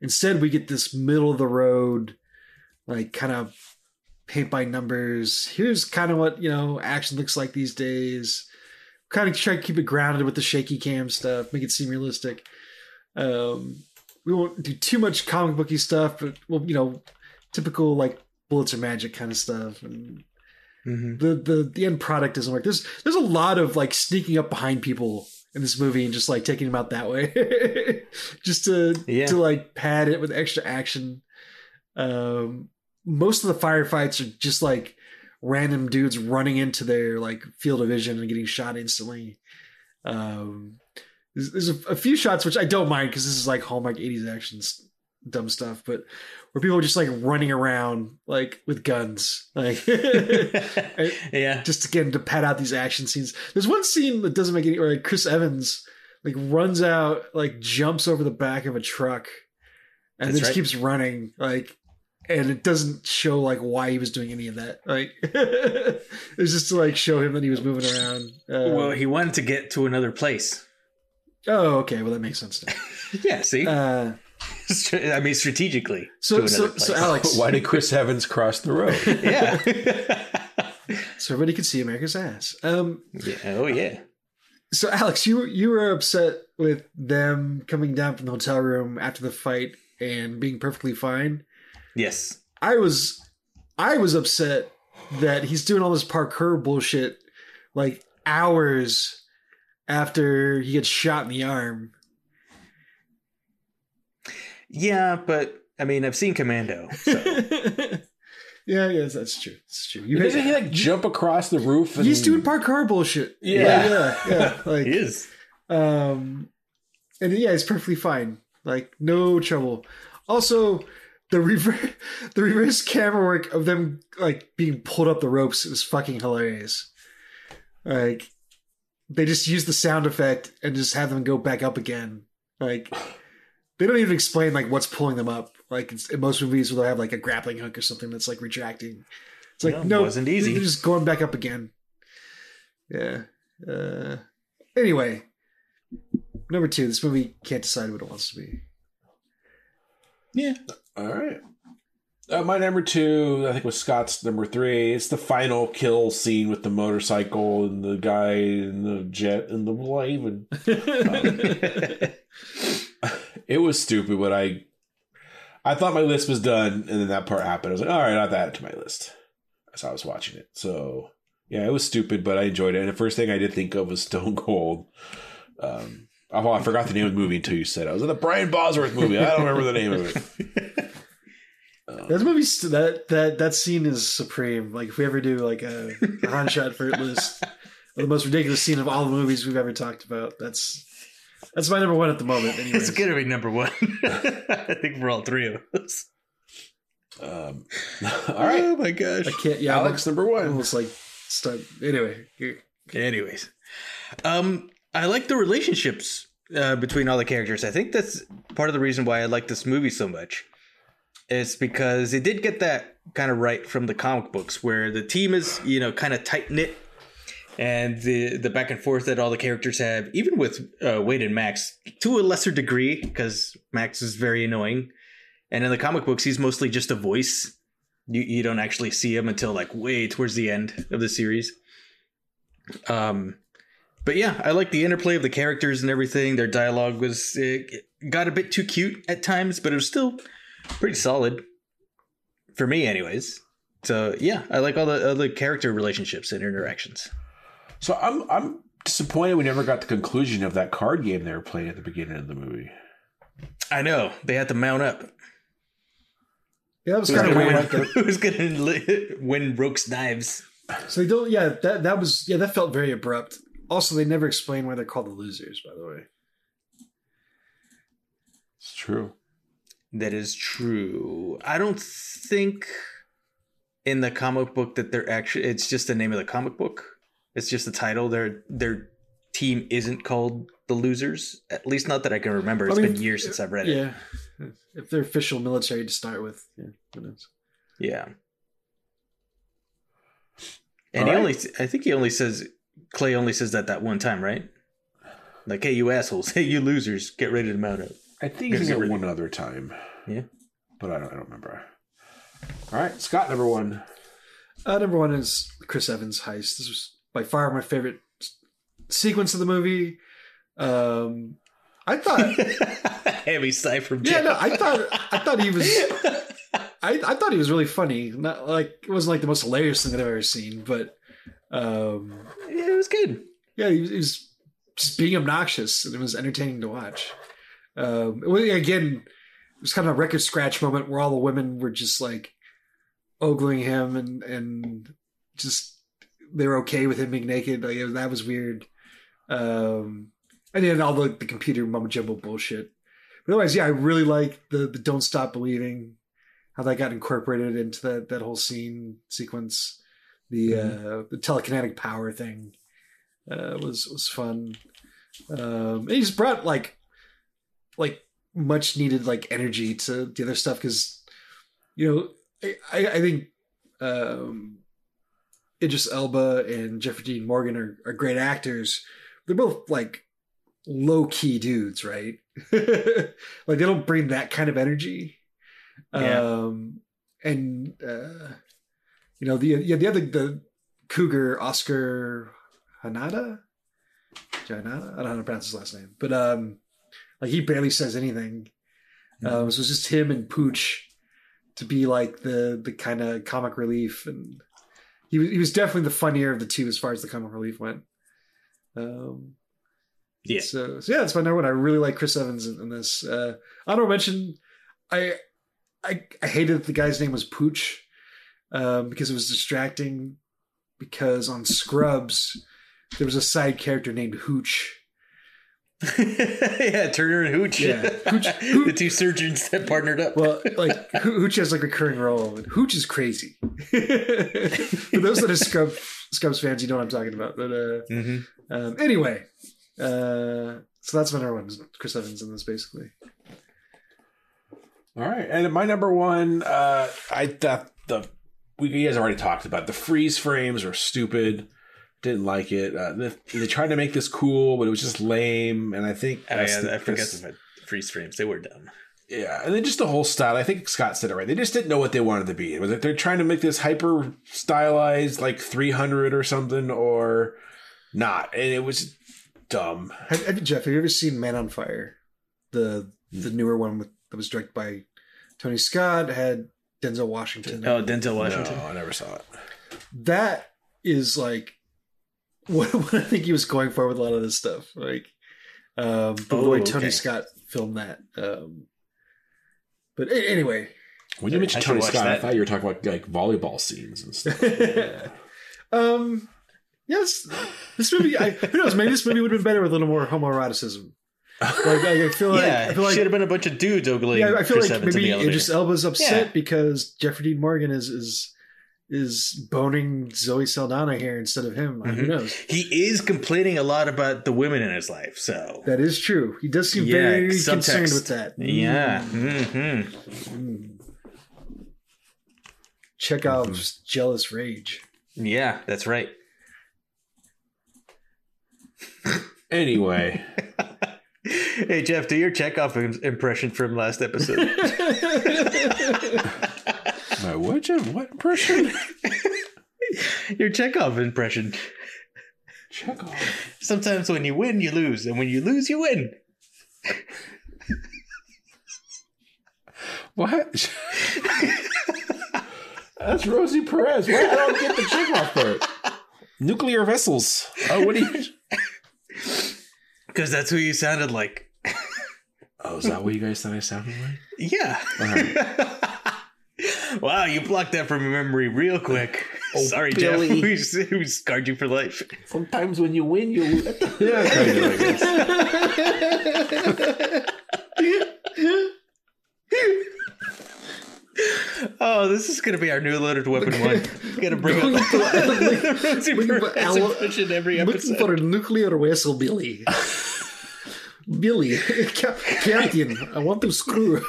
Instead, we get this middle of the road, like kind of paint by numbers. Here's kind of what you know action looks like these days kind of try to keep it grounded with the shaky cam stuff, make it seem realistic. Um, we won't do too much comic booky stuff, but well, you know, typical like bullets or magic kind of stuff. And Mm-hmm. the the the end product doesn't work. There's there's a lot of like sneaking up behind people in this movie and just like taking them out that way, just to Yeah. to like pad it with extra action. Um, most of the firefights are just like random dudes running into their like field of vision and getting shot instantly. Um, there's, there's a, a few shots which I don't mind because this is like Hallmark 80s actions dumb stuff, but where people are just like running around like with guns, like yeah. just again to pad out these action scenes. There's one scene that doesn't make any, or like Chris Evans like runs out, like jumps over the back of a truck, and That's then just right. keeps running, like, and it doesn't show like why he was doing any of that. Like, it's just to like show him that he was moving around. Uh, Well, he wanted to get to another place. oh, okay, well that makes sense. Yeah. See, Uh, I mean, strategically. so, to so, another so. Alex, Why did Chris Evans cross the road? yeah. so everybody could see America's ass. Um, yeah. Oh yeah. So Alex, you you were upset with them coming down from the hotel room after the fight and being perfectly fine. Yes. I was I was upset that he's doing all this parkour bullshit like hours after he gets shot in the arm. Yeah, but I mean, I've seen Commando. So. yeah, yes, that's true. That's true. You Doesn't he like jump across the roof? And... he's doing parkour bullshit. Yeah. yeah, yeah. Like he is. Um, and yeah, it's perfectly fine. Like no trouble. Also, the reverse the reverse camera work of them like being pulled up the ropes is fucking hilarious. Like they just use the sound effect and just have them go back up again. Like they don't even explain like what's pulling them up. Like it's, in most movies, where they'll have like a grappling hook or something that's like retracting. It's like Yeah, no, wasn't easy. They're just going back up again. Yeah. Uh, anyway, number two. This movie can't decide what it wants to be. Yeah. All right. Uh, my number two, I think, was Scott's number three. It's the final kill scene with the motorcycle and the guy and the jet and the wave. And it was stupid, but I, I thought my list was done, and then that part happened. I was like, all right, I'll add it to my list as I was watching it. So yeah, it was stupid, but I enjoyed it. And the first thing I did think of was Stone Cold. Um, oh, I forgot the name of the movie until you said it. I was in the Brian Bosworth movie. I don't remember the name of it. That movie, that that that scene is supreme. Like if we ever do like a, Hans Shot First list, the most ridiculous scene of all the movies we've ever talked about. That's that's my number one at the moment. Anyways. It's gonna be number one. I think for all three of us. Um, all right, Oh my gosh. I can't. Yeah, Alex, number I'm one. almost like start. Anyway. Anyways, um, I like the relationships uh, between all the characters. I think that's part of the reason why I like this movie so much. It's because it did get that kind of right from the comic books, where the team is you know kind of tight knit, and the the back and forth that all the characters have, even with uh, Wade and Max, to a lesser degree, because Max is very annoying, and in the comic books he's mostly just a voice. You you don't actually see him until like way towards the end of the series. Um, but yeah, I like the interplay of the characters and everything. Their dialogue was it got a bit too cute at times, but it was still pretty solid for me, anyways. So yeah, I like all the other character relationships and interactions. So I'm I'm disappointed we never got the conclusion of that card game they were playing at the beginning of the movie. I know they had to mount up. Yeah, that was kind of weird. win? Who's gonna win Roque's knives? So they don't. Yeah, that that was. Yeah, that felt very abrupt. Also, they never explain why they're called the losers. By the way, It's true. That is true. I don't think in the comic book that they're actually. It's just the name of the comic book. It's just the title. Their their team isn't called the losers. At least not that I can remember. It's I mean, been years since I've read it. yeah. If they're official military to start with, yeah, who knows? Yeah. And All he right. only, I think he only says, Clay only says that that one time, right? Like, hey, you assholes, hey, you losers, get ready to mount up. I think Gonna he's get at one other time. Yeah. But I don't I don't remember. All right, Scott number one. Uh, number one is Chris Evans heist. This was by far my favorite sequence of the movie. Um, I thought, Heavy sigh from yeah, no, I thought, I thought he was, I, I thought he was really funny. Not like it wasn't like the most hilarious thing that I've ever seen, but um, yeah, it was good. yeah, he was, he was just being obnoxious, and it was entertaining to watch. Um, it was, again, it was kind of a record scratch moment where all the women were just like ogling him, and and just they were okay with him being naked. Like was- that was weird. Um, and then all the, the computer mumbo jumbo bullshit. But otherwise, yeah, I really like the the "Don't Stop Believing," how that got incorporated into that that whole scene sequence. The uh, the telekinetic power thing uh, was was fun. Um, and he just brought like like much needed like energy to the other stuff because you know I, I I think um, Idris Elba and Jeffrey Dean Morgan are, are great actors. They're both like low key dudes, right? like they don't bring that kind of energy. Yeah. Um, and uh, you know the yeah the other the cougar Oscar Hanada, Jaenada. I don't know how to pronounce his last name, but um, like he barely says anything. Um, so it's just him and Pooch to be like the the kind of comic relief, and he was he was definitely the funnier of the two as far as the comic relief went. Um, Yeah. So, so yeah, that's my number one. I really like Chris Evans in, in this. Uh, honorable mention. I, I I hated that the guy's name was Pooch, um, because it was distracting. Because on Scrubs, there was a side character named Hooch. yeah, Turner and Hooch. Yeah. Hooch- the two surgeons that partnered up. Well, like Ho- Hooch has like a recurring role, and Hooch is crazy. For those that are Scrubs Scrubs fans, you know what I'm talking about. But uh, hmm um, anyway, uh, so that's my number one. is Chris Evans in this, basically. All right, and my number one, uh, I thought the we you guys already talked about the freeze frames are stupid. Didn't like it. Uh, they, they tried to make this cool, but it was just lame. And I think Oh, yeah, the- I forgot that's- about freeze frames. They were dumb. Yeah, and then just the whole style. I think Scott said it right. They just didn't know what they wanted to be. Was it they're trying to make this hyper stylized, like 300 or something, or not? And it was dumb. Have, have you, Jeff? Have you ever seen Man on Fire? The the newer one with, that was directed by Tony Scott had Denzel Washington. Oh, Denzel Washington. No, I never saw it. that is like what, what I think he was going for with a lot of this stuff. Like um, the Oh, way Tony okay. Scott filmed that. Um, but a- anyway, When you mentioned Tony watch Scott, I thought you were talking about like volleyball scenes and stuff. um, yes, this movie. I, who knows? Maybe this movie would have been better with a little more homoeroticism. Like I, I feel like yeah, I feel like should have been a bunch of dudes ogling. yeah, I feel like Evans in maybe the elevator. Idris Elba's upset Yeah. because Jeffrey Dean Morgan is is is boning Zoe Saldana here instead of him. Who Mhm. knows? He is complaining a lot about the women in his life, so That is true. He does seem Yeah, very subtext. concerned with that. yeah. hmm Mm. Chekhov's jealous rage. Yeah, that's right. Anyway, Hey Jeff, do your Chekhov impression from last episode. what? What impression? your Chekhov impression. Check off. Sometimes when you win, you lose, and when you lose, you win. What? That's Rosie Perez. Why I don't get the Chekhov part? Nuclear vessels. Oh, what do you? Because that's who you sounded like. Oh, is that what you guys thought I sounded like? Yeah. wow, you blocked that from your memory real quick. Oh, Sorry, Billy. Jeff. We, we scarred you for life. Sometimes when you win, you lose. yeah, kind of, I guess. Oh, this is going to be our new loaded weapon one. Gonna bring up Looking for- the Rosie looking for Perez Al- impression every Looking episode. for a nuclear vessel, Billy. Billy, Captain, I want to screw.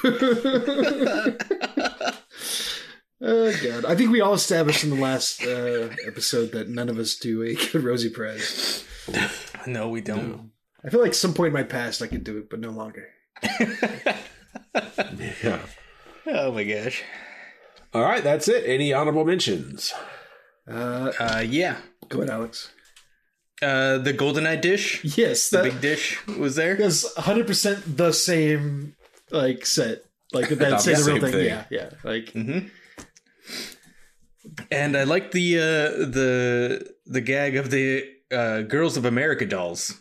Oh god! I think we all established in the last uh, episode that none of us do a good Rosie Perez. No, we don't. I feel like some point in my past I could do it, but no longer. Yeah. Oh my gosh. All right, that's it. Any honorable mentions? Uh, Uh, yeah. go ahead, Alex. Uh, the GoldenEye dish, Yes, the big dish, was there. was 100 percent the same like set. Like that thought same the real thing. thing. Yeah, yeah. Like hmm And I like the uh, the the gag of the uh, Girls of America dolls.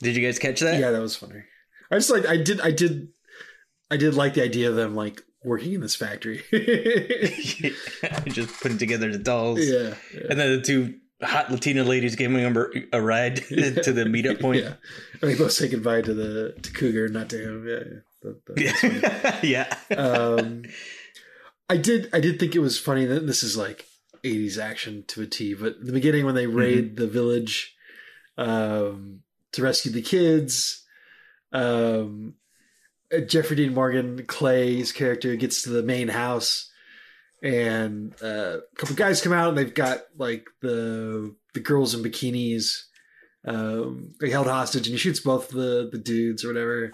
Did you guys catch that? yeah, that was funny. I just like I did I did I did like the idea of them like working in this factory. yeah, Just putting together the dolls, yeah, and then the two hot Latina ladies giving them a ride to the meetup point. yeah. And they both say goodbye to the to Cougar, not to him. Yeah, yeah. That- that yeah. um, I did I did think it was funny that this is like 80s action to a T, but the beginning when they raid the village um, to rescue the kids, um, uh, Jeffrey Dean Morgan, Clay's character, gets to the main house, and uh, a couple guys come out and they've got like the the girls in bikinis. Um, they held hostage, and he shoots both the the dudes or whatever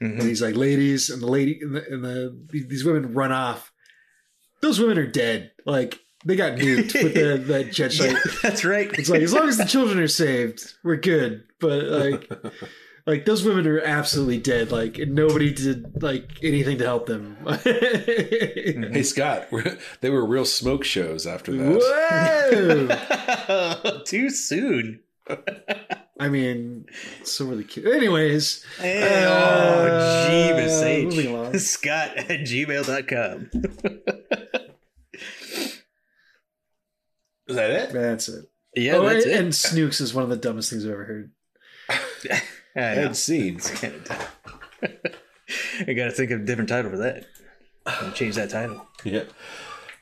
and Mhm. he's like, "Ladies," and the lady and the, and the these women run off. Those women are dead. Like they got nuked with the that jet shot. Yeah, that's right. It's like as long as the children are saved, we're good. But like, like those women are absolutely dead. Like nobody did like anything to help them. Hey Scott, they were real smoke shows after that. Whoa! Too soon. I mean, so were the kids. Anyways, Hey, Uh, oh, Jeebus moving along. H. Scott at gmail.com. Is that it? that's it. Yeah, oh, that's and, it. and snukes is one of the dumbest things I've ever heard. I know. And scenes. I gotta think of a different title for that. I'll change that title. Yeah.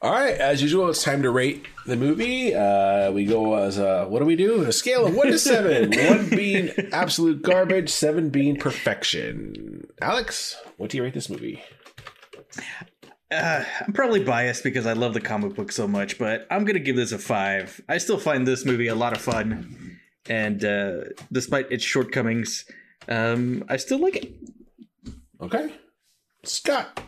All right. As usual, it's time to rate the movie. Uh, we go as uh, what do we do? A scale of one to seven. one being absolute garbage, seven being perfection. Alex, what do you rate this movie? Uh, I'm probably biased because I love the comic book so much, but I'm gonna give this a five. I still find this movie a lot of fun, and uh, despite its shortcomings, um, I still like it. Okay. Scott.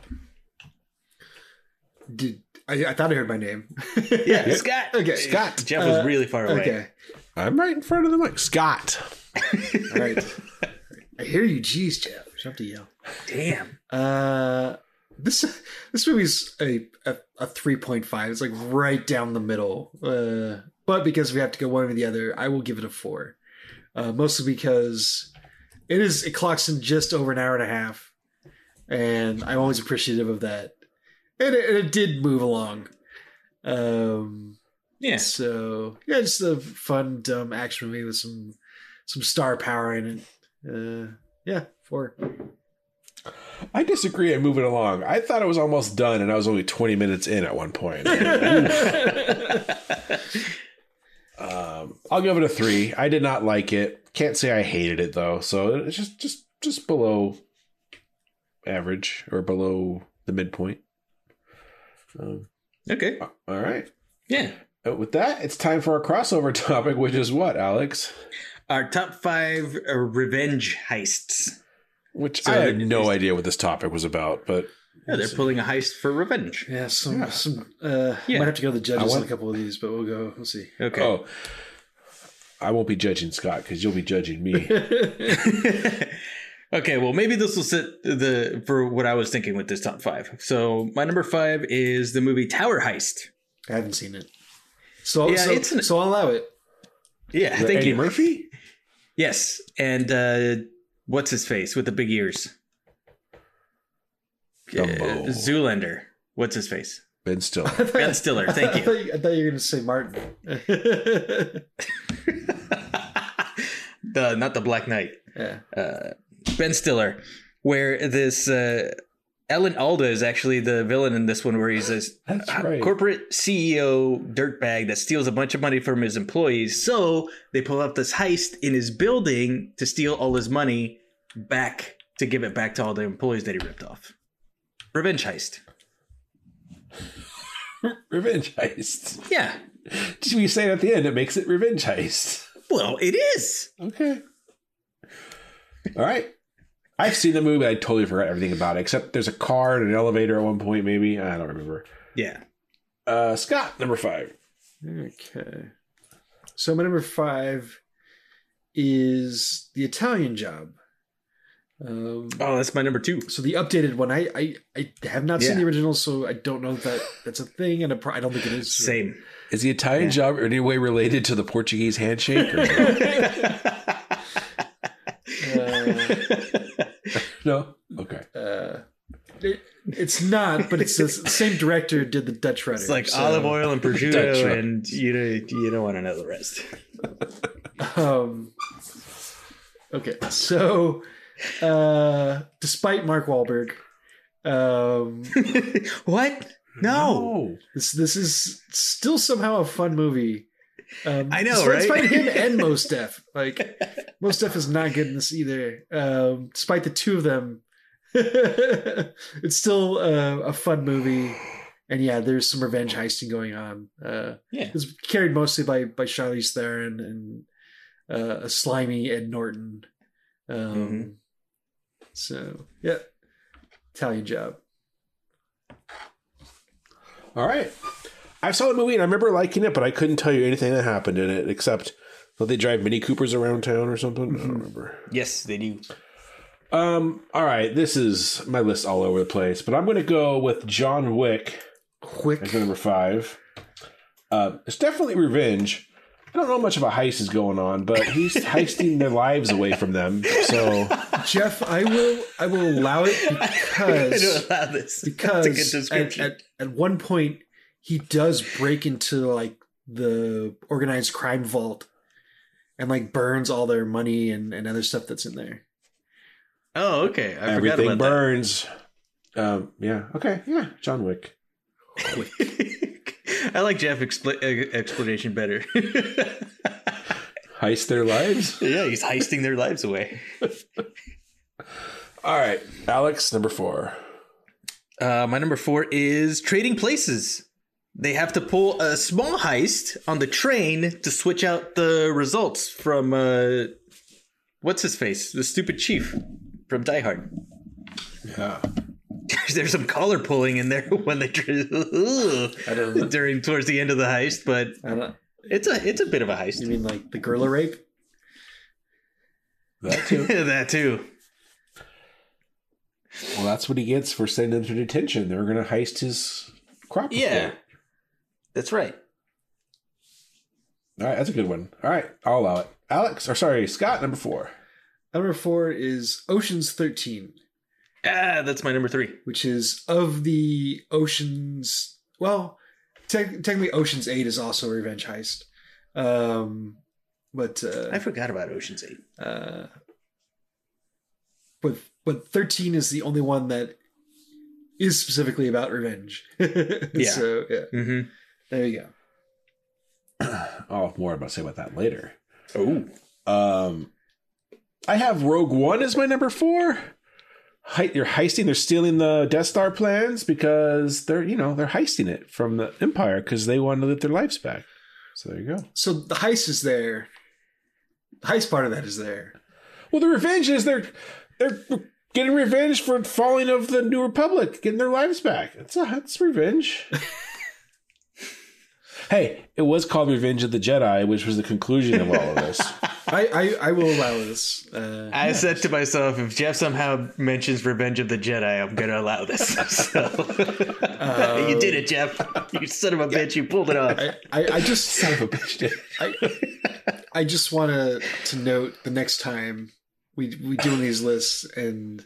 Did I, I thought I heard my name? Yeah, Scott. Okay. Scott. Jeff was Uh, really far away. Okay. I'm right in front of the mic. Scott. All right. I hear you. Jeez, Jeff. You have to yell. Damn. Uh, this this movie's a a, a three point five. It's like right down the middle. Uh, but because we have to go one or the other, I will give it a four. Uh, mostly because it is it clocks in just over an hour and a half, and I'm always appreciative of that. And it, and it did move along. Um, Yeah. so yeah, just a fun, dumb action movie with some some star power in it. Uh, yeah, four. I disagree. I'm moving along. I thought it was almost done, and I was only 20 minutes in at one point. um, I'll give it a three. I did not like it. Can't say I hated it though. So it's just just just below average or below the midpoint. Um, Okay. all right. Yeah. Uh, With that, it's time for our crossover topic, which is what, Alex? Our top five uh, revenge heists. Which So I had it- no idea what this topic was about, but Yeah, they're pulling a heist for revenge. Yeah, some Yeah. some. Uh, Yeah. Might have to go to the judges want- on a couple of these, but we'll go. We'll see. Okay. oh, I won't be judging Scott because you'll be judging me. okay, well, maybe this will sit the for what I was thinking with this top five. So my number five is the movie Tower Heist. I haven't seen it, so Yeah, so, it's an- so I'll allow it. Yeah, Is that thank Eddie you. Murphy? Yes, and uh, what's his face with the big ears? Dumbo. Uh, Zoolander. What's his face? Ben Stiller. Ben Stiller. Thank I you. thought you, I thought you were going to say Martin. the not the Black Knight. yeah. uh, Ben Stiller, where this uh, Alan Alda is actually the villain in this one, where he's this right. corporate CEO dirtbag that steals a bunch of money from his employees. So they pull up this heist in his building to steal all his money back to give it back to all the employees that he ripped off. Revenge heist. Revenge heist. Yeah. Just you say it at the end, it makes it revenge heist. Well, it is. Okay. All right. I've seen the movie. I totally forgot everything about it, except there's a car and an elevator at one point, maybe. I don't remember. Yeah. Uh, Scott, number five. Okay. So my number five is the Italian Job. Um, Oh, that's my number two. so the updated one, I I, I have not seen the original, so I don't know if that that's a thing, and I don't think it is. Same. Is the Italian job in any way related to the Portuguese handshake? Or Uh, no? Okay. uh, it, it's not, but it's the same director did the Dutch Rudder. It's like so, olive oil and That's prosciutto, right. and you don't, you don't want to know the rest. Um, okay, so uh, despite Mark Wahlberg, um, what? No. this this is still somehow a fun movie. Um, I know, right? Despite him and Most Def, like Mos Def is not good in this either. Um, despite the two of them, it's still uh, a fun movie. And yeah, there's some revenge heisting going on. Uh, Yeah. it's carried mostly by by Charlize Theron and uh, a slimy Ed Norton. Um, Mhm. So yeah, Italian job. All right. I saw the movie and I remember liking it, but I couldn't tell you anything that happened in it except that they drive Mini Coopers around town or something. I don't remember. Yes, they do. Um. All right. This is my list all over the place, but I'm going to go with John Wick Quick. as number five. Uh, it's definitely revenge. I don't know how much of a heist is going on, but he's heisting their lives away from them. So Jeff, I will I will allow it I because don't allow this. because That's a good at, at, at one point he does break into like the organized crime vault and like burns all their money and, and other stuff that's in there. oh, okay. I everything about burns. Um. Yeah. Okay. Yeah. John Wick. that. I like Jeff expl- uh, explanation better. Heist their lives. yeah, he's heisting their lives away. All right, Alex, number four. Uh, my number four is Trading Places. They have to pull a small heist on the train to switch out the results from uh, what's his face, the stupid chief from Die Hard. Yeah. There's some collar pulling in there when they I don't during towards the end of the heist, but I don't it's a it's a bit of a heist. You mean like the gorilla rape? That too. that too. well, that's what he gets for sending him to detention. They're going to heist his crop. Yeah, report. That's right. All right, that's a good one. All right, I'll allow it. Alex, or sorry, Scott, number four. Number four is Ocean's Thirteen, Ah, that's my number three. which is of the Ocean's. Well, tec- technically, Ocean's Eight is also a revenge heist. Um, but uh, I forgot about Ocean's Eight. uh, but but thirteen is the only one that is specifically about revenge. Yeah. So yeah, hmm there you go. I'll have more about say about that later. Oh, Um, I have Rogue One as my number four. He- they're heisting. They're stealing the Death Star plans because they're you know they're heisting it from the Empire because they want to live their lives back. So there you go. So the heist is there. The heist part of that is there. Well, the revenge is they're they're getting revenge for falling of the New Republic, getting their lives back. It's a that's revenge. hey, it was called Revenge of the Jedi, which was the conclusion of all of this. I I, I will allow this. Uh, I said to myself, if Jeff somehow mentions Revenge of the Jedi, I'm going to allow this. So. you did it, Jeff. You son of a bitch. You pulled it off. I, I, I just Son of a bitch. I, I just want to to note the next time we we do these lists and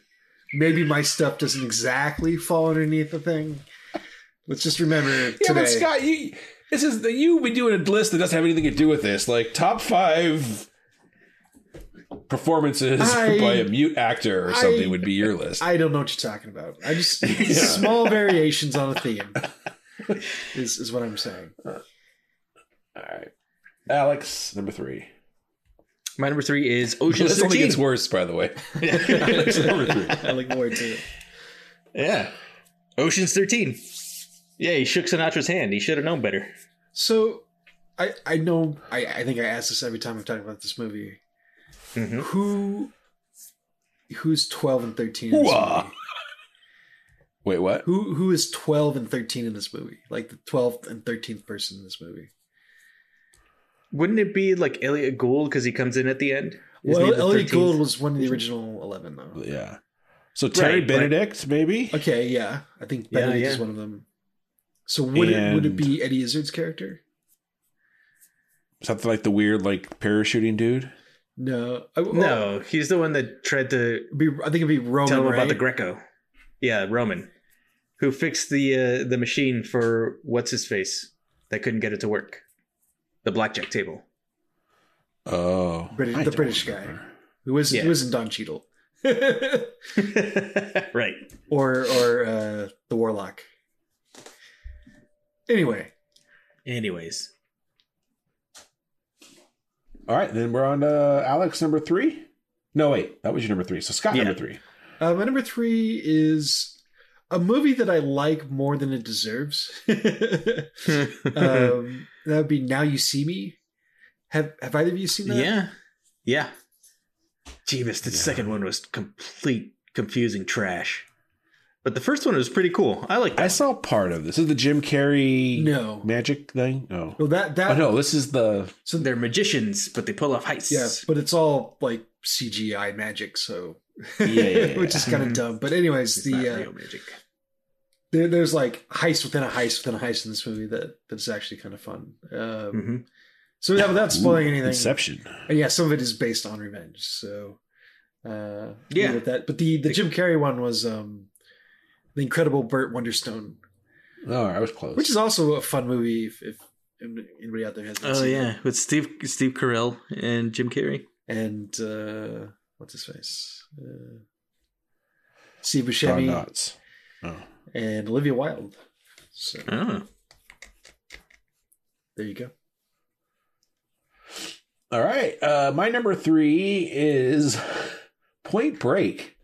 maybe my stuff doesn't exactly fall underneath the thing. Let's just remember Yeah, today. but Scott, you this is the you be doing a list that doesn't have anything to do with this. Like top five performances I- by a mute actor or something I- would be your list. I don't know what you're talking about. I just small variations on a theme is is what I'm saying. All right, Alex, number three. My number three is Ocean's This only 13. gets worse, by the way. Alex, number three. I look forward to it. Yeah. Ocean's 13. Yeah, he shook Sinatra's hand. He should have known better. So I I know I, I think I ask this every time I'm talking about this movie. Mhm. Who who's twelve and thirteen in this movie? Wait, what? Who who is twelve and thirteen in this movie? Like the twelfth and thirteenth person in this movie. Wouldn't it be like Elliot Gould because he comes in at the end? Isn't Well, he the Elliot 13th? Gould was one of the original eleven though. Yeah. So Terry Right, but- Benedict, maybe. Okay, yeah. I think Yeah, Benedict is one of them. So would it would it be Eddie Izzard's character? Something like the weird, like parachuting dude. No. I, well, No, he's the one that tried to be, I think it'd be Roman. tell him right? about the Greco. Yeah, Roman, who fixed the uh, the machine for what's his face that couldn't get it to work, the blackjack table. Oh, British- the don't British guy. who was Yeah. who was in Don Cheadle. right. or or uh, the warlock. Anyway, Anyways, All right, then we're on to Alex number three. No, wait, that was your number three. So Scott Yeah. number three. uh, my number three is a movie that I like more than it deserves. um, that would be Now You See Me. Have Have either of you seen that? yeah, yeah. Jeebus, the second one was complete confusing trash, but the first one was pretty cool. I like that. I saw part of this. This is the Jim Carrey No. magic thing. Oh, Well, that that oh no, this is the so They're magicians, but they pull off heists. yeah, but it's all like CGI magic, so Yeah, yeah, yeah. which is kind of dumb. But anyways, It's not the uh, real magic. there, there's like heist within a heist within a heist in this movie that that's actually kind of fun. Um, hmm So yeah, without spoiling Ooh, anything, Inception. and yeah, some of it is based on revenge. So uh, Yeah. with that. But the the Jim Carrey one was um, the Incredible Burt Wonderstone, Oh, I was close. which is also a fun movie. If, if anybody out there hasn't Oh seen yeah, it. with Steve Steve Carell and Jim Carrey. and uh, what's his face, uh, Steve Don Buscemi Knotts. Oh. and Olivia Wilde. So Oh, there you go. All right. Uh, my number three is Point Break.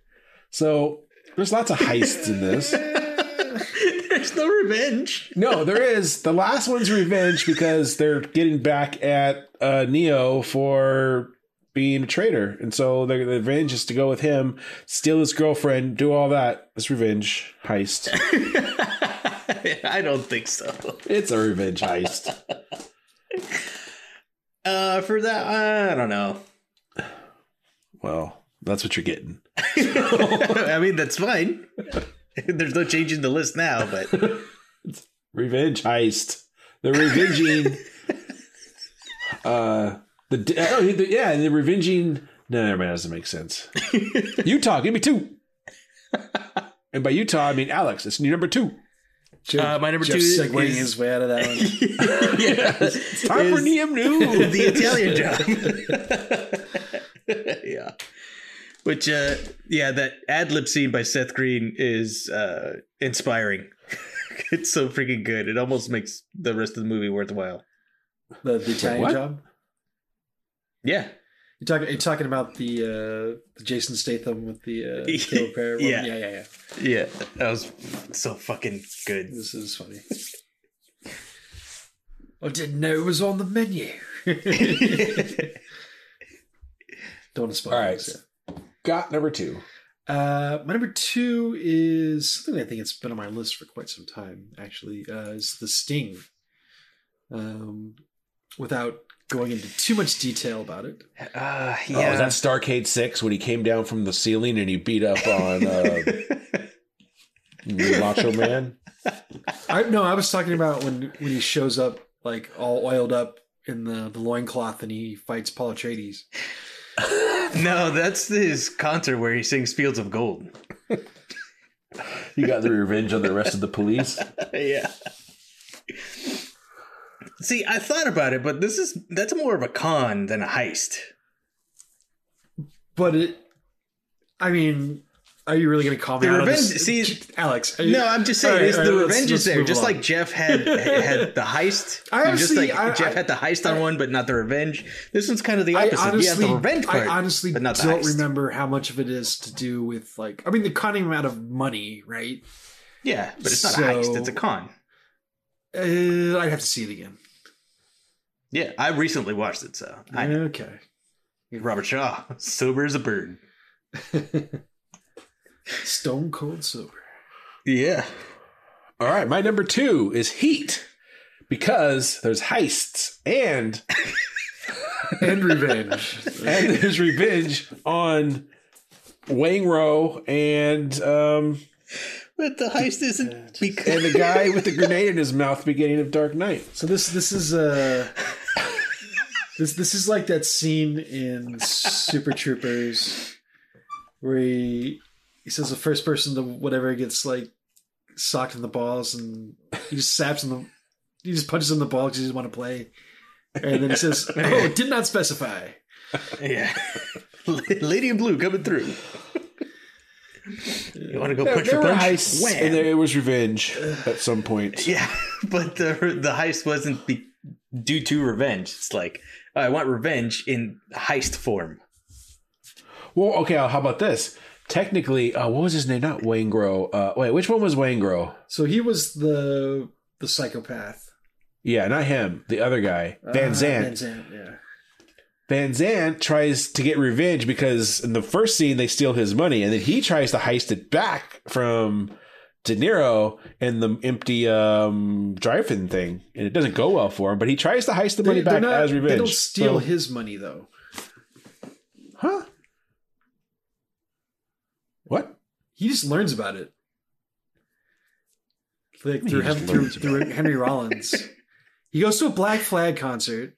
So there's lots of heists in this. there's no revenge. No, there is. The last one's revenge because they're getting back at uh, Neo for being a traitor. And so the the revenge is to go with him, steal his girlfriend, do all that. It's revenge heist. I don't think so. it's a revenge heist. Uh, for that, I don't know. Well, that's what you're getting. I mean, that's fine. There's no change in the list now, but Revenge heist. They're revenging. uh, the oh the- yeah, they're revenging. No, never mind. That doesn't make sense. Utah, give me two. And by Utah, I mean Alex. It's your number two. Jeff, Uh, my number Jeff two segueing is- his way out of that one. yeah, Time for is Neum New. the Italian job. yeah. Which, uh, yeah, that ad lib scene by Seth Green is uh, inspiring. it's so freaking good. It almost makes the rest of the movie worthwhile. The, the Italian what? job. Yeah, You're talking. You're talking about the uh, the Jason Statham with the uh, Kill Pair. Yeah. yeah, yeah, yeah. yeah, that was so fucking good. This is funny. I didn't know it was on the menu. Don't want to spoil All right. this, Got number two. Uh, my number two is something I think it's been on my list for quite some time. Actually, uh, is the Sting. Um, without going into too much detail about it, Uh, Oh, was that Starrcade Six when he came down from the ceiling and he beat up on uh, Macho Man? I no, I was talking about when when he shows up like all oiled up in the the loincloth and he fights Paul Atreides. no, that's his concert where he sings Fields of Gold. He got the revenge on the rest of the police. yeah. See, I thought about it, but this is that's more of a con than a heist. But it, I mean, are you really going to call me The revenge- see- Alex. you- No, I'm just saying right, it's all the right, revenge is there. Just along. like Jeff had had the heist. I just like I- Jeff I- had the heist on one, but not the revenge. This one's kind of the I opposite. honestly, you the revenge part, I honestly but not don't heist. remember how much of it is to do with like. I mean, the conning amount of money, right? Yeah, but it's not So- a heist; it's a con. Uh, I'd have to see it again. Yeah, I recently watched it, so I know. Okay. Robert Shaw, sober as a bird. Stone cold sober. Yeah, All right, my number two is Heat because there's heists and And revenge. and there's revenge on Waingro and um but the heist isn't because and the guy with the grenade in his mouth beginning of Dark Knight. So this this is uh this this is like that scene in Super Troopers where he he says the first person to whatever gets like socked in the balls and he just saps in the he just punches him in the ball because he doesn't want to play. And then he says, "Oh, did not specify." yeah, Lady in Blue coming through. You want to go There, punch there your were punch? heists Wham. and there it was revenge at some point. Yeah, but the the heist wasn't be, due to revenge. It's like oh, I want revenge in heist form. Well, okay, how about this? Technically, uh, what was his name? Not Waingro. Uh, wait, which one was Waingro? So he was the the psychopath. Yeah, not him. The other guy, Van Uh, Zant. Van Zant, yeah. Van Zant tries to get revenge because in the first scene they steal his money, and then he tries to heist it back from De Niro in the empty um, drive-in thing, and it doesn't go well for him. But he tries to heist the money They- back not- as revenge. They don't steal So- his money though. huh? What? he just learns about it like through, just Hem- through, through henry rollins he goes to a black flag concert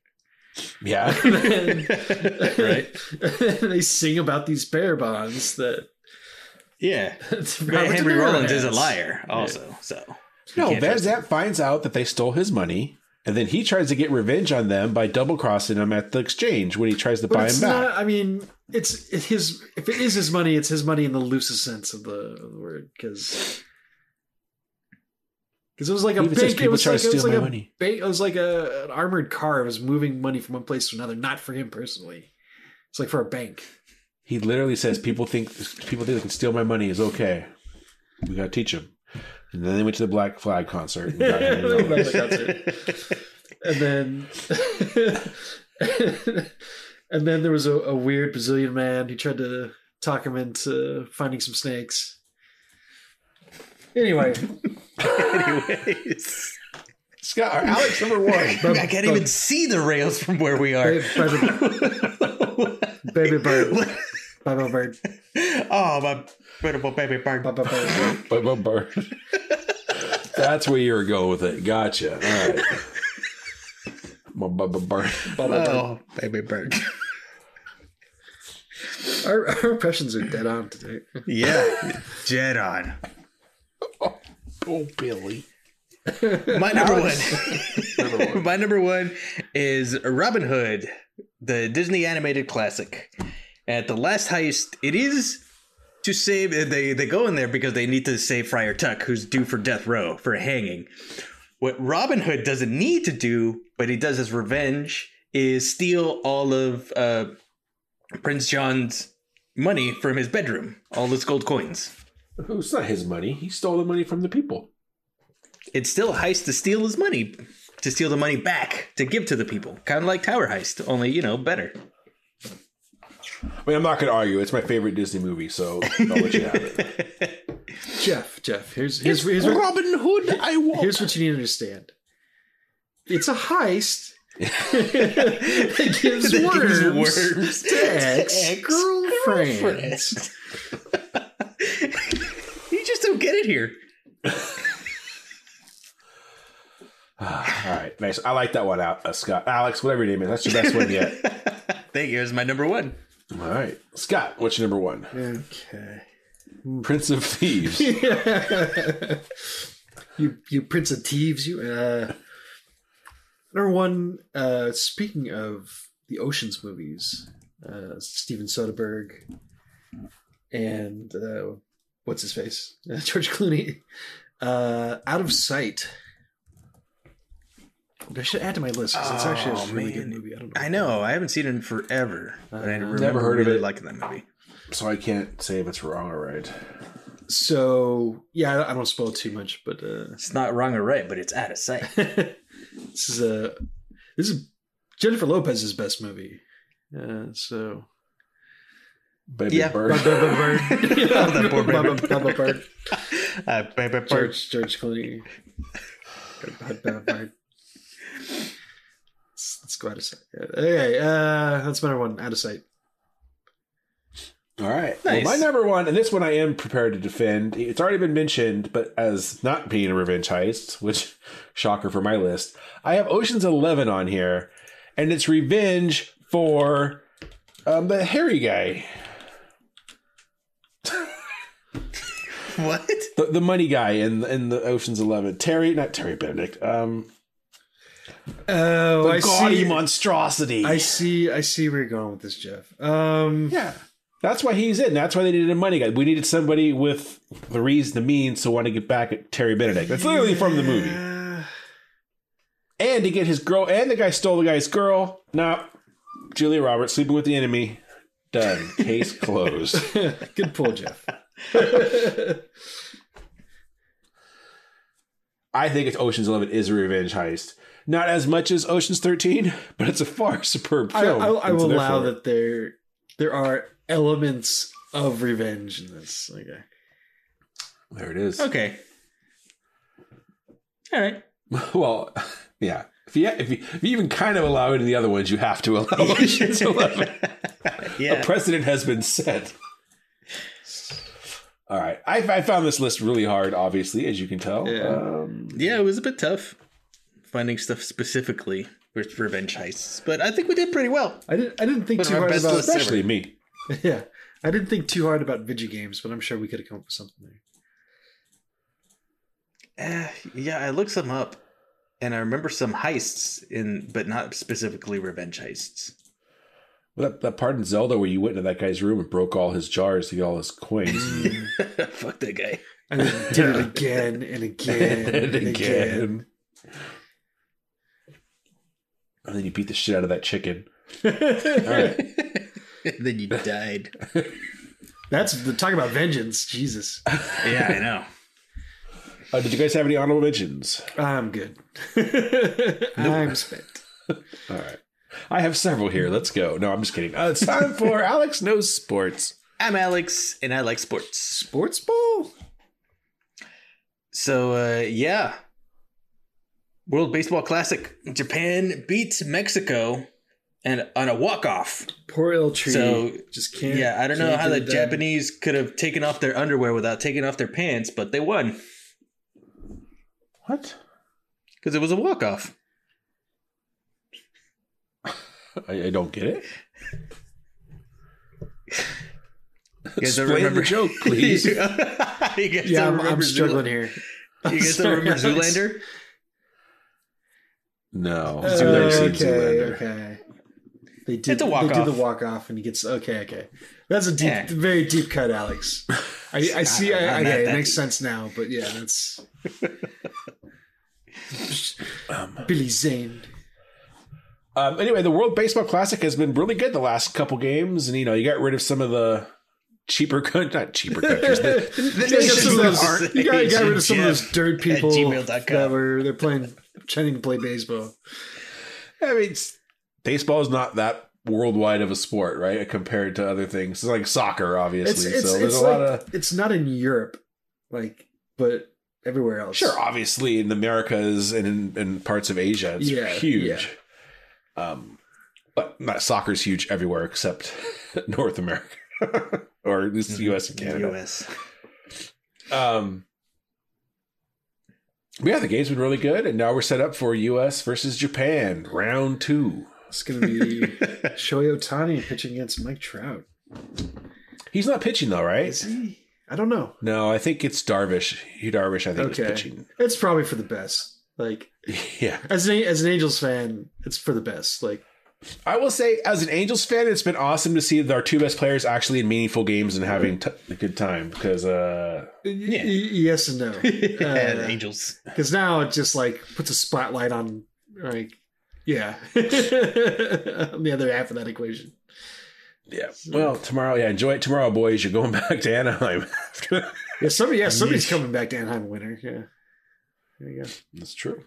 Yeah. and then, Right. and they sing about these bearer bonds that Yeah, Robert but Henry De Niro Rollins is a liar, also. So no, can't Van. Zant finds out that they stole his money, and then he tries to get revenge on them by double crossing them at the exchange when he tries to but buy him back. not i mean it's it his if it is his money it's his money in the loosest sense of the, of the word because because it was like a He even says bank. It people was like, to it was steal like a money. it was like a, an armored car. It was moving money from one place to another, not for him personally. It's like for a bank. He literally says people think people think they can steal my money is okay. We gotta teach them. And then they went to the Black Flag concert. And, got Henry Rollins. and then and then there was a, a weird Brazilian man who tried to talk him into finding some snakes. Anyway, Anyways, Scott, or Alex number one. I can't even see the rails from where we are. baby, baby bird, baby bird, oh, my beautiful baby bird. baby bird. But- but- but- That's where you were going with it. Gotcha. All right. Bu- bu- bu- bu- Oh, baby bird. Our, our impressions are dead on today. Yeah, dead on. Oh, Billy. My number one. My number one is Robin Hood, the Disney animated classic. At the last heist, it is to save. They they go in there because they need to save Friar Tuck, who's due for death row for hanging. What Robin Hood doesn't need to do, but he does as revenge, is steal all of uh, Prince John's money from his bedroom, all his gold coins. It's not his money. He stole the money from the people. It's still a heist to steal his money, to steal the money back to give to the people, kind of like Tower Heist, only you know better. I mean, I'm not going to argue. It's my favorite Disney movie, so I'll let you have it. Jeff, Jeff, here's here's, here's, what, Robin Hood. I want. here's what you need to understand. It's a heist that gives That gives worms, worms to ex girlfriends. you just don't get it here. All right, nice. I like that one out, uh, Scott. Alex, whatever your name is, that's your best one yet. Thank you. It's my number one. All right, Scott, what's your number one? Okay. Prince of Thieves. you you Prince of Thieves, you uh number one, uh speaking of the Oceans movies, uh Steven Soderbergh and uh what's his face? George Clooney. Uh Out of Sight. I should add to my list because it's actually Oh, a really good movie. I don't know. I know. I haven't seen it in forever, but I remember Never heard of really it. liking that movie. so I can't say if it's wrong or right. So yeah, I- I don't spoil too much, but uh It's not wrong or right, but it's out of sight. this is a this is Jennifer Lopez's best movie. Uh, so Baby Yeah. Bird. Oh, that poor baby. Bubba- Bubba Bird. Uh, baby bird. George George Clooney. Bubba- Bubba Bird. Let's, let's go out of sight. Okay, uh, that's my number one. Out of sight. All right. Nice. Well, my number one, and this one I am prepared to defend. It's already been mentioned, but as not being a revenge heist, which shocker for my list, I have Ocean's Eleven on here, and it's revenge for um, the hairy guy, What? the, the money guy in in the Ocean's Eleven. Terry, not Terry Benedict. Um, Oh, the I gaudy see. monstrosity. I see. I see where you're going with this, Jeff. Um, yeah. That's why he's in. That's why they needed a money guy. We needed somebody with the reason, the means to want to get back at Terry Benedict. That's literally from the movie. and to get his girl and the guy stole the guy's girl. Nah, Julia Roberts sleeping with the enemy. Done. Case closed. Good pull, Jeff. I think it's Ocean's Eleven is a revenge heist. Not as much as Ocean's Thirteen, but it's a far superb film. I, I so will allow that there there are elements of revenge in this. Okay. There it is. Okay. All right. Well, yeah. If you, if you if you even kind of allow it in the other ones, you have to allow Ocean's Eleven. yeah. A precedent has been set. All right, I, I found this list really hard. Obviously, as you can tell. Yeah. Um, Yeah, it was a bit tough finding stuff specifically with revenge heists, but I think we did pretty well. I didn't. I didn't think One of too hard about. lists ever. especially me. Yeah, I didn't think too hard about video games, but I'm sure we could have come up with something there. Uh, yeah, I looked some up, and I remember some heists in, but not specifically revenge heists. That, that part in Zelda where you went into that guy's room and broke all his jars to get all his coins. Fuck that guy. And then did it again and again and, again. And then you beat the shit out of that chicken. then you died. That's the talk about vengeance. Jesus, yeah, I know. Uh, did you guys have any honorable mentions? I'm good. I'm spent. All right. I have several here. Let's go. No, I'm just kidding. Uh, it's time for Alex Knows Sports. I'm Alex, and I like sports. Sports ball. So, uh, yeah. World Baseball Classic. Japan beats Mexico and on a walk-off. Poor ill tree. So, just can't. Yeah, I don't know how get the it. Japanese could have taken off their underwear without taking off their pants, but they won What? because it was a walk-off. I, I don't get it. You guys Explain remember the joke, please. you guys Yeah, I'm, I'm struggling Zool- here. You guys don't remember Zoolander? No. Uh, I've seen okay, okay. they did It's a they walk-off. do the walk off, and he gets okay, okay. That's a deep, Yeah. very deep cut, Alex. I, I see. I, Not I, okay, it makes deep. sense now, but yeah, that's Billy Zane. Um, anyway, the World Baseball Classic has been really good the last couple games, and you know you got rid of some of the cheaper, coun- not cheaper countries. The, You got some of those- aren't you got, got rid of some of those dirt people that were they're playing pretending to play baseball. I mean, baseball is not that worldwide of a sport, right? Compared to other things, it's like soccer, obviously. it's so there's it's a like lot of it's not in Europe, like but everywhere else. sure, obviously in the Americas and in, in parts of Asia, it's Yeah, huge. Um, but not soccer's huge everywhere except North America, or at least the U.S. and Canada. US. Um, but yeah, the game's been really good, and now we're set up for U.S. versus Japan, round two. It's gonna be Shohei Ohtani pitching against Mike Trout. He's not pitching though, right? Is he? I don't know. No, I think it's Darvish. Yu Darvish, I think, Okay. is pitching. It's probably for the best. Like Yeah, as an as an Angels fan, it's for the best. Like I will say, as an Angels fan, it's been awesome to see our two best players actually in meaningful games and having t- a good time. Because, uh, y- y- yes and no. yeah, Uh, the Angels. Because now it just like puts a spotlight on like yeah on the other half of that equation. yeah. Well, tomorrow, yeah, enjoy it tomorrow, boys. You're going back to Anaheim. Yeah, somebody yeah somebody's coming back to Anaheim winner. Yeah, there you go. That's true.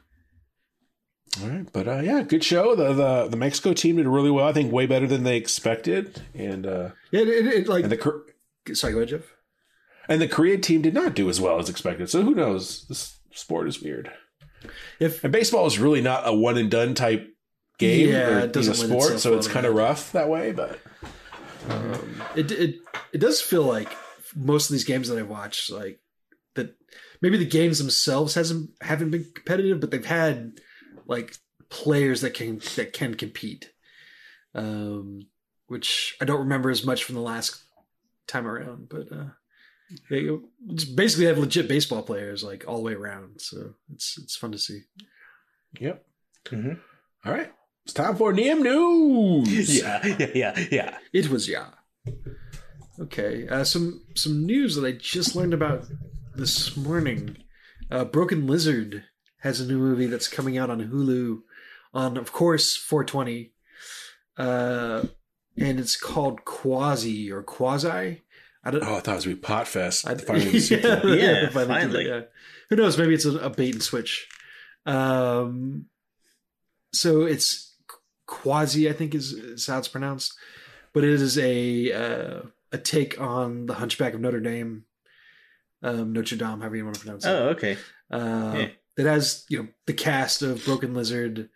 All right, but uh, yeah, good show. The, the the Mexico team did really well. I think way better than they expected, and uh, Yeah, it, it, it, like and the sorry, go ahead, Jeff. and the Korean team did not do as well as expected. So who knows? This sport is weird. If And baseball is really not a one and done type game Yeah, or it doesn't you know, sport, so well it's kind of rough that way. But it it it does feel like most of these games that I watch, like that maybe the games themselves hasn't haven't been competitive, but they've had like players that can that can compete. Um, which I don't remember as much from the last time around, but uh, they it's basically have legit baseball players like all the way around. So it's it's fun to see. yep. Mhm. All right, it's time for Neum News. Yeah, yeah, yeah, yeah. It was yeah. Okay, uh, some some news that I just learned about this morning. Uh, Broken Lizard has a new movie that's coming out on Hulu on, of course, 420, uh, and it's called Quasi or Quasi. I don't. Oh, I thought it was gonna be Potfest. I, Finally, the sequel. Yeah, finally finally. it, yeah. Who knows? Maybe it's a, a bait and switch. Um, so it's quasi, I think is, is how it's pronounced, but it is a uh, a take on the Hunchback of Notre Dame, um, Notre Dame, however you want to pronounce it. Oh, okay. Uh, Yeah. It has you know the cast of Broken Lizard,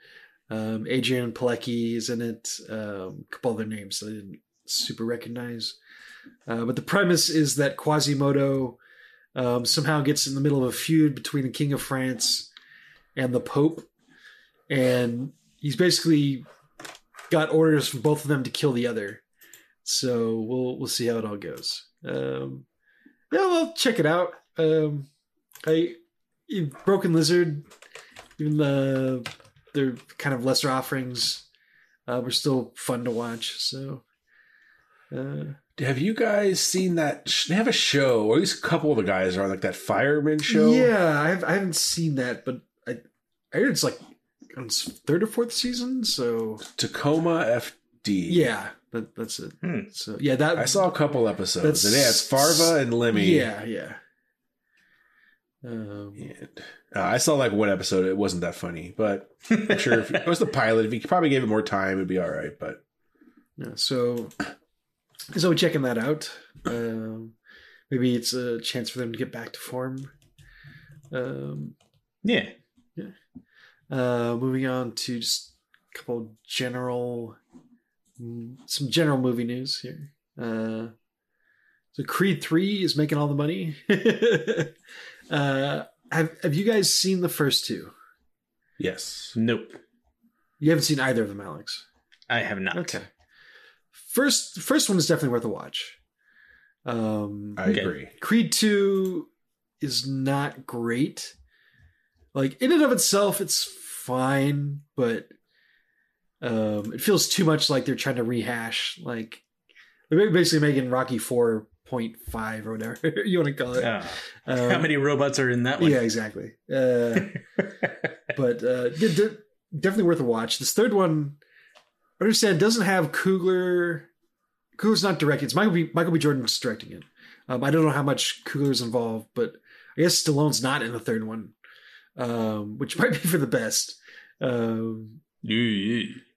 um, Adrianne Palicki is in it, um, a couple other names that I didn't super recognize. Uh, but the premise is that Quasimodo um, somehow gets in the middle of a feud between the King of France and the Pope, and he's basically got orders from both of them to kill the other. So we'll we'll see how it all goes. Um, yeah, well, check it out. Um, I Broken Lizard, even the their kind of lesser offerings, uh, were still fun to watch. So, uh, Have you guys seen that? They have a show, or at least a couple of the guys are on like that fireman show. yeah, I, have, I haven't seen that, but I I heard it's like on its third or fourth season. So Tacoma FD. yeah, that, that's it. Hmm. So yeah, that I saw a couple episodes. That's- and yeah, it's Farva and Lemme. Yeah, yeah. Um, And, uh, I saw like one episode. It wasn't that funny, but I'm sure if it was the pilot, if you probably gave it more time, it'd be all right. But Yeah, so so checking that out. Um, maybe it's a chance for them to get back to form. Um, Yeah. uh, moving on to just a couple general, mm, some general movie news here. Uh, so Creed Three is making all the money. uh, have Have you guys seen the first two? yes, Nope. You haven't seen either of them, Alex. I have not. Okay. First, first one is definitely worth a watch. Um, I agree. Creed 2 is not great. Like in and of itself it's fine, but Um, it feels too much like they're trying to rehash, like they're basically making Rocky four point five or whatever you want to call it. Uh, Um, how many robots are in that one? Yeah, exactly. Uh, but uh, d- d- definitely worth a watch. This third one, I understand, doesn't have Coogler. Coogler's not directing. It's Michael B. Michael B. Jordan's directing it. Um, I don't know how much Coogler's involved, but I guess Stallone's not in the third one, um, which might be for the best. Um,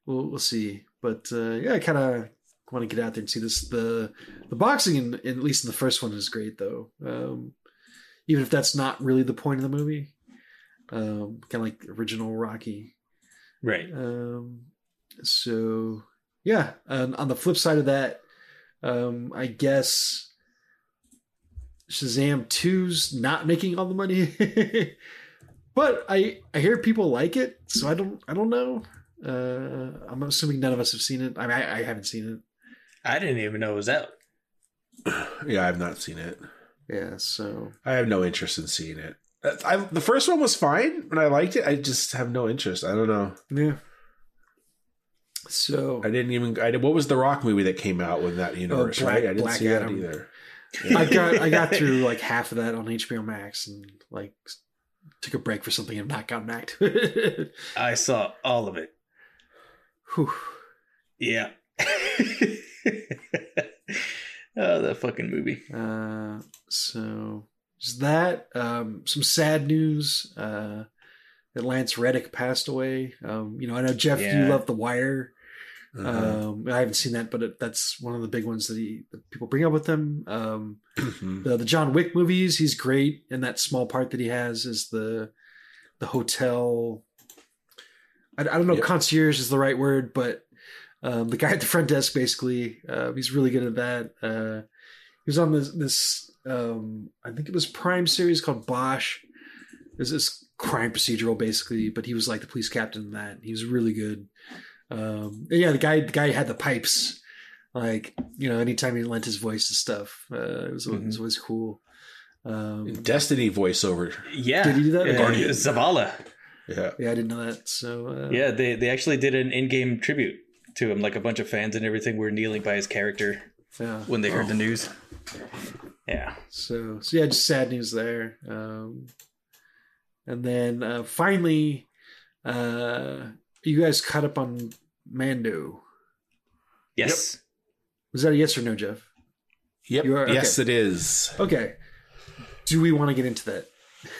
we'll, we'll see. But uh, yeah, kind of want to get out there and see this. The the boxing, in, at least in the first one, is great though. Um, even if that's not really the point of the movie, um, kind of like original Rocky. Right. Um, so yeah, and on the flip side of that, um, I guess Shazam 2's not making all the money. but I I hear people like it, so I don't I don't know. Uh, I'm assuming none of us have seen it. I mean, I, I haven't seen it. I didn't even know it was out. Yeah, I've not seen it. Yeah, so I have no interest in seeing it. I, the first one was fine, and I liked it. I just have no interest. I don't know. yeah. So I didn't even. I did, what was the Rock movie that came out with that oh, universe? Black- right? I didn't Black see Adam. that either. I got I got through like half of that on HBO Max and like took a break for something and not gotten back to it. I saw all of it. Whew. Yeah. oh, that fucking movie. Uh, so is that. Um, some sad news. Uh, that Lance Reddick passed away. Um, you know, I know Jeff, you love The Wire. Uh-huh. Um, I haven't seen that, but it, that's one of the big ones that, he, that people bring up with him. Um, Mhm. the, the John Wick movies, he's great, and that small part that he has is the the hotel. I, I don't know, Yep. concierge is the right word, but um, the guy at the front desk basically, uh, he's really good at that. Uh, he was on this this um, I think it was Prime series called Bosch. There's this crime procedural basically, but he was like the police captain in that. He was really good. Um, yeah, the guy the guy had the pipes. Like you know, anytime he lent his voice to stuff, uh, it was, it was always cool. Um, Destiny voiceover. Yeah. Did he do that? Guardian. Zavala. Yeah. yeah, I didn't know that. So uh, Yeah, they, they actually did an in-game tribute to him. Like a bunch of fans and everything were kneeling by his character yeah. when they heard the news. Yeah. So, so yeah, just sad news there. Um, and then uh, finally, uh, you guys caught up on Mando. Yes. Was that a yes or no, Jeff? Yep. You are- Yes, it is. Okay. Do we want to get into that?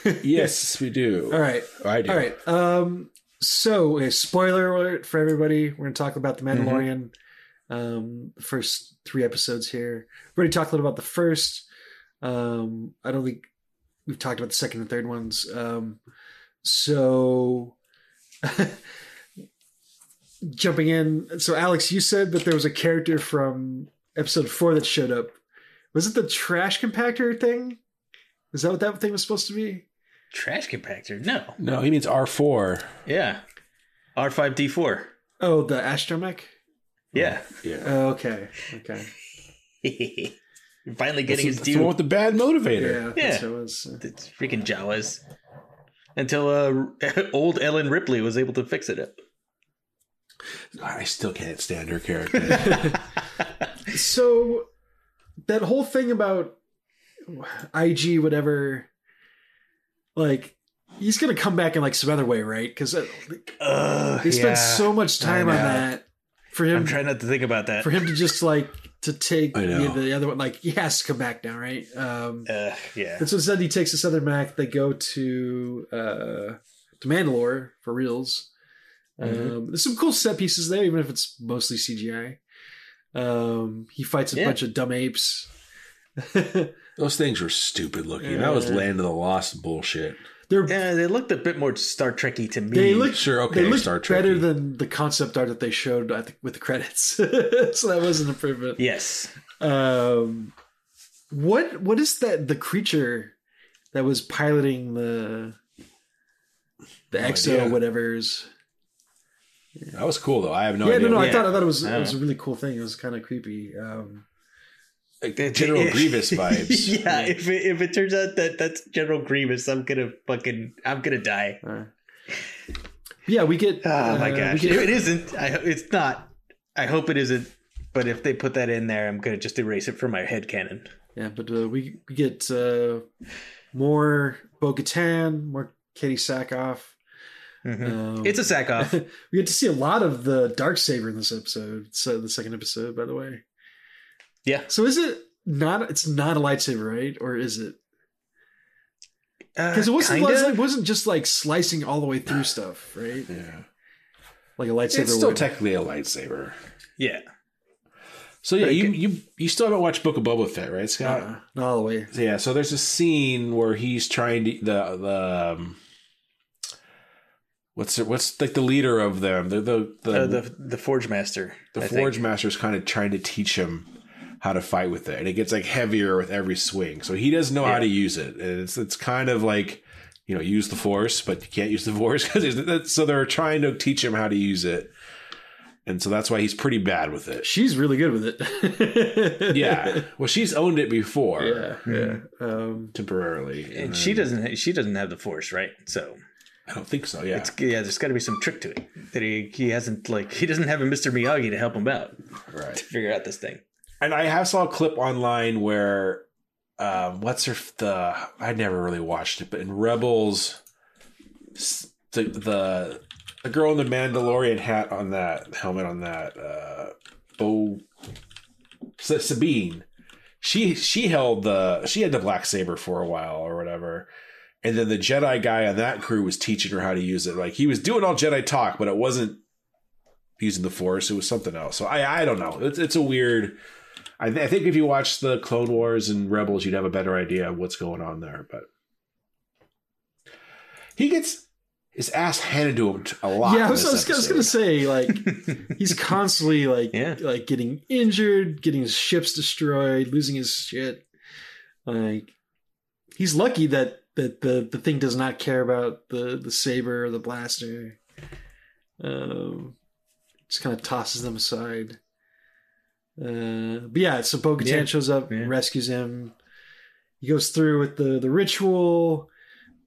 Yes, we do. All right. I do. All right. Um, so, a spoiler alert for everybody. We're going to talk about The Mandalorian. Um, the first three episodes here. We've already talked a little about the first. Um, I don't think we've talked about the second and third ones. Um, so, jumping in. So, Alex, you said that there was a character from episode four that showed up. Was it the trash compactor thing? Is that what that thing was supposed to be? Trash compactor? No. No, he means R4. Yeah. R5D4. Oh, the astromech. Yeah. Yeah. Oh, okay. Okay. Finally getting his that's the one with the bad motivator. Yeah. Yeah. That's what it was. It's freaking Jawas. Until uh, old Ellen Ripley was able to fix it up. I still can't stand her character. So that whole thing about IG, whatever, like he's gonna come back in like some other way, right? Because Uh, they spent so much time on that for him. I'm trying not to think about that. for him to just like to take I know. the, the other one. Like he has to come back now, right? Um, Uh, yeah. And so instead, he takes this other Mac. They go to uh, to Mandalore for reals. Um, there's some cool set pieces there, even if it's mostly CGI. Um, he fights a Yeah. bunch of dumb apes. Those things were stupid looking. That was Land of the Lost bullshit. They're Yeah, they looked a bit more Star Trekky to me. they looked Sure, okay, they look Star Trek. better than the concept art that they showed at the, with the credits. so that was an improvement. yes. Um, what what is that? The creature that was piloting the the No exo idea. whatever's. That was cool though. I have no yeah, idea. no, no. I Yeah. thought I thought it was it was a really cool thing. It was kind of creepy. Um, Like, General Grievous vibes. yeah, if it, if it turns out that that's General Grievous, I'm gonna fucking I'm gonna die. uh, yeah, we get. Oh my uh, gosh, get- it isn't. I, ho- it's not. I hope it isn't. But if they put that in there, I'm gonna just erase it from my head canon. Yeah, but uh, we we get uh, more Bo Katan, more Katee Sackhoff. Um, It's a sack off. we get to see a lot of the dark saber in this episode. So the second episode, by the way. Yeah. So is it not? It's not a lightsaber, right? Or is it? Because it wasn't, Uh, it wasn't just like slicing all the way through stuff, right? Yeah. Like a lightsaber. It's still would. technically a lightsaber. yeah. So yeah, But you, you you still haven't watched Book of Boba Fett, right, Scott? Uh, not all the way. So, yeah, so there's a scene where he's trying to the the um, what's it, what's like the leader of them, the the the, Uh, the the Forge Master. the I Forge think. Master's kind of trying to teach him how to fight with it, and it gets like heavier with every swing. So he doesn't know how to use it, and it's it's kind of like you know use the Force, but you can't use the Force because so they're trying to teach him how to use it, and so that's why he's pretty bad with it. She's really good with it. Yeah, well, she's owned it before yeah, yeah. Um, temporarily, And then- she doesn't. She doesn't have the Force, right? So I don't think so. Yeah, it's yeah. There's got to be some trick to it that he he hasn't like he doesn't have a Mr. Miyagi to help him out right. to figure out this thing. And I have saw a clip online where um what's her the I never really watched it, but in Rebels the the the girl in the Mandalorian hat on that helmet on that uh Bo Sabine she she held the she had the black saber for a while or whatever. And then the Jedi guy on that crew was teaching her how to use it. Like he was doing all Jedi talk, but it wasn't using the Force. It was something else. So I I don't know. It's it's a weird. I, th- I think if you watch the Clone Wars and Rebels, you'd have a better idea of what's going on there. But he gets his ass handed to him a lot. yeah, I was, I was, I was gonna say like he's constantly like Yeah. like getting injured, getting his ships destroyed, losing his shit. Like he's lucky that that the the thing does not care about the the saber or the blaster. Um, just kind of tosses them aside. Uh, but yeah, so Bo Katan Yeah. shows up, Yeah. rescues him. He goes through with the the ritual.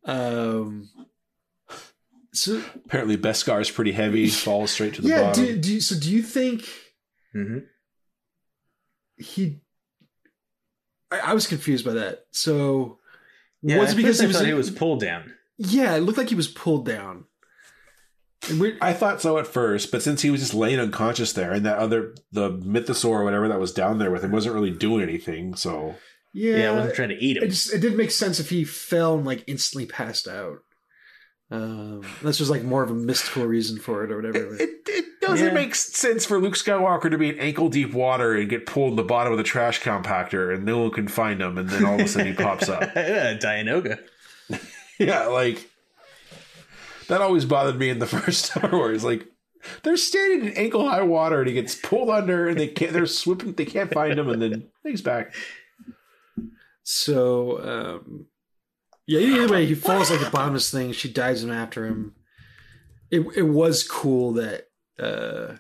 Um, so Apparently, Beskar is pretty heavy. Falls straight to the yeah, bottom. do, do you, so do you think hmm he? I, I was confused by that. So Yeah, was it because first he was, thought he was pulled down. Yeah, it looked like he was pulled down. And we I thought so at first, but since he was just laying unconscious there, and that other the mythosaur or whatever that was down there with him wasn't really doing anything, so yeah, Yeah, I wasn't trying to eat it him. just it didn't make sense if he fell and like instantly passed out. Um, that's just like more of a mystical reason for it or whatever. It, it doesn't Yeah. make sense for Luke Skywalker to be in ankle deep water and get pulled in the bottom of the trash compactor and no one can find him and then all of a sudden he pops up. yeah, Dianoga. Yeah, like that always bothered me in the first Star Wars. Like they're standing in ankle high water and he gets pulled under and they can't they're swimming they can't find him and then he's back. So, um, yeah, either way, he falls like a bottomless thing. She dives him after him. It it was cool that uh,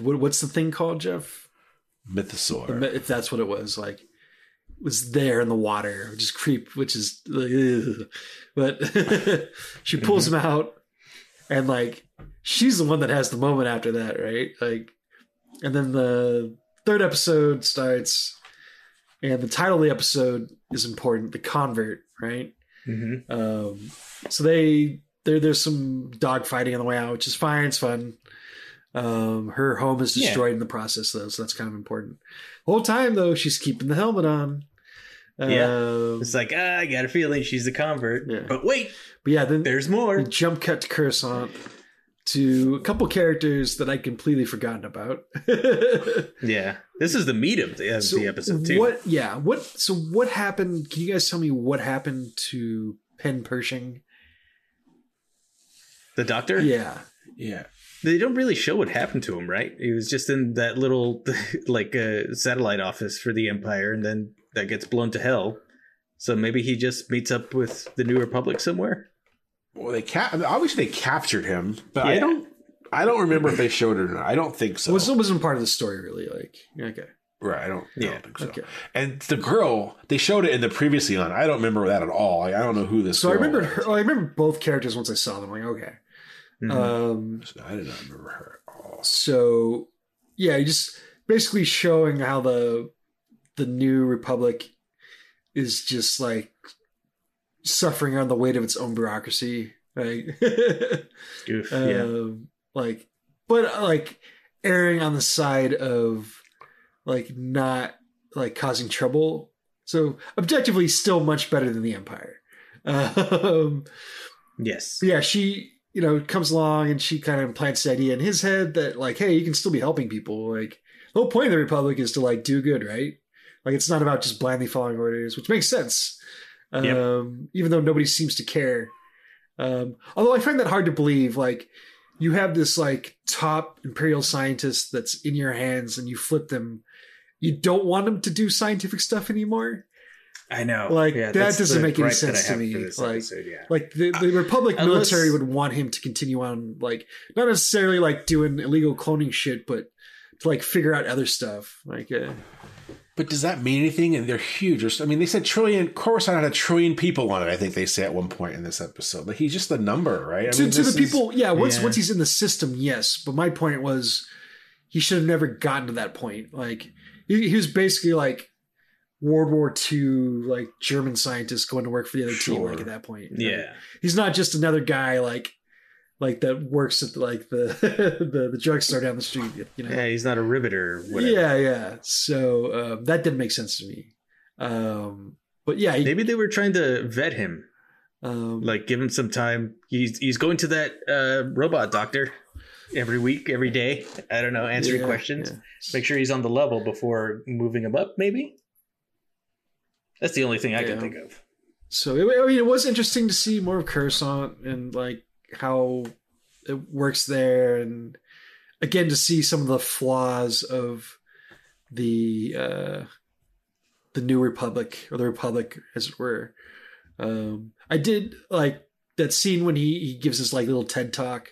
what, what's the thing called, Jeff? Mythosaur. If that's what it was, like was there in the water, which is creep, which is, ugh. but she pulls him out, and like she's the one that has the moment after that, right? Like, and then the third episode starts, and the title of the episode is important, the convert, right? hmm Um, so they there there's some dog fighting on the way out, which is fine. It's fun. Um, her home is Yeah. destroyed in the process, though, so that's kind of important. The whole time, though, she's keeping the helmet on. Yeah. Um, It's like ah, I got a feeling she's a convert. Yeah. But wait, but yeah, then there's more. we jump cut to Coruscant to a couple characters that I'd completely forgotten about. Yeah, this is the meat of the, of So the episode too. What? Yeah. What? So what happened? Can you guys tell me what happened to Penn Pershing? The doctor? Yeah. Yeah. They don't really show what happened to him, right? He was just in that little like uh, satellite office for the Empire, and then that gets blown to hell. So maybe he just meets up with the New Republic somewhere. Well, they cap- obviously they captured him, but I don't. I don't remember if they showed it or not. I don't think so. It wasn't, wasn't part of the story, really. Like, okay, right. I don't. I Yeah, don't think so. okay. And the girl, they showed it in the previously on. I don't remember that at all. Like, I don't know who this. So I girl remembered was. her. oh, I remember both characters once I saw them. Like, okay. Mhm. Um, I did not remember her at all. so yeah, just basically showing how the the new republic is just like suffering on the weight of its own bureaucracy, right? Oof, yeah. um, like, but uh, like erring on the side of like not like causing trouble. So objectively, still much better than the Empire. Um, Yes. yeah, she you know comes along and she kind of implants the idea in his head that like, hey, you can still be helping people. Like the whole point of the Republic is to like do good, right? Like it's not about just blindly following orders, which makes sense. Um, Yep. even though nobody seems to care. Um, although I find that hard to believe. Like you have this like top imperial scientist that's in your hands, and you flip them. You don't want them to do scientific stuff anymore. I know. Like, Yeah, that doesn't make any gripe that I sense to me. Like- episode, yeah. Like the, the Republic Unless- military would want him to continue on, like not necessarily like doing illegal cloning shit, but to like figure out other stuff. Like, uh, But does that mean anything? And they're huge. I mean, they said trillion. Coruscant had a trillion people on it. I think they say at one point in this episode. Like he's just a number, right? I to, mean, to the this is- people, yeah. Once Yeah. once he's in the system, yes. But my point was, he should have never gotten to that point. Like he, he was basically like World War II, like German scientist going to work for the other team. Like at that point, you know? Yeah. he's not just another guy like like that works at like the the, the drugstore down the street. You know, Yeah, he's not a riveter whatever. yeah, yeah. So um, that didn't make sense to me. Um, but yeah, he, Maybe they were trying to vet him, um, like give him some time. He's he's going to that uh, robot doctor every week, every day. I don't know, answering yeah, questions. yeah. Make sure he's on the level before moving him up. Maybe that's the only thing I Yeah. can think of. So it, I mean, it was interesting to see more of Coruscant and like how it works there, and again to see some of the flaws of the uh, the New Republic or the Republic, as it were. Um, I did like that scene when he he gives his like little TED talk,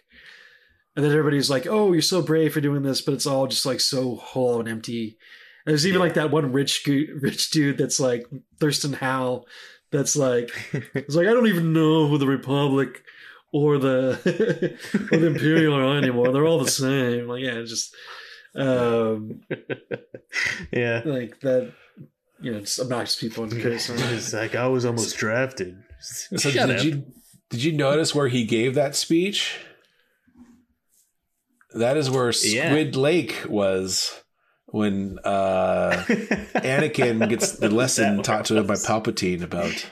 and then everybody's like, "Oh, you're so brave for doing this," but it's all just like so hollow and empty. And there's even like that one rich rich dude that's like Thurston Howell that's like it's like I don't even know who the Republic or the or the Imperial are anymore. They're all the same. Like yeah, just um yeah. like that you know, just obnoxious people in Coruscant. It's like I was almost drafted. So Shut did up. you did you notice where he gave that speech? That is where Yeah. Squid Lake was when uh, Anakin gets the lesson taught to him by. Palpatine about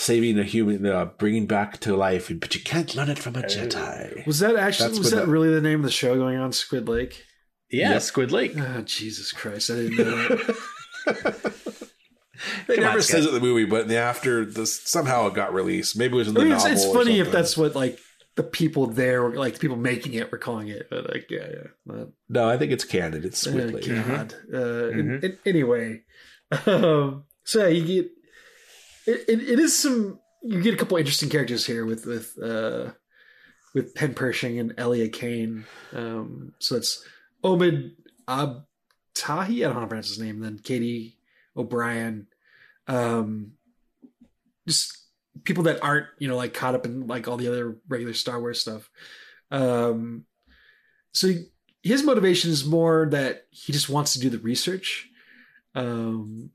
saving a human, uh, bringing back to life, but you can't learn it from a Jedi. Was that actually That's was what that the- really the name of the show going on? Squid Lake. Yeah, Yep. Squid Lake. Oh Jesus Christ! I didn't know that. They Come never Scott. says it in the movie, but in the after, this somehow it got released. Maybe it was in the I mean, it's, novel. it's or funny if that's what like the people there, were, like the people making it, were calling it. But like, yeah, yeah. But, No, I think it's canon. It's Squid Oh, Lake. God. Uh, in- Mhm. in- anyway, um, so yeah, you get it, it, it is some. You get a couple interesting characters here with with uh, with Penn Pershing and Elia Kane. Um, so it's Omid Abtahi. I don't know how to pronounce his name. Then Katy O'Brian. Um, just people that aren't you know like caught up in like all the other regular Star Wars stuff. Um, so his motivation is more that he just wants to do the research. Um,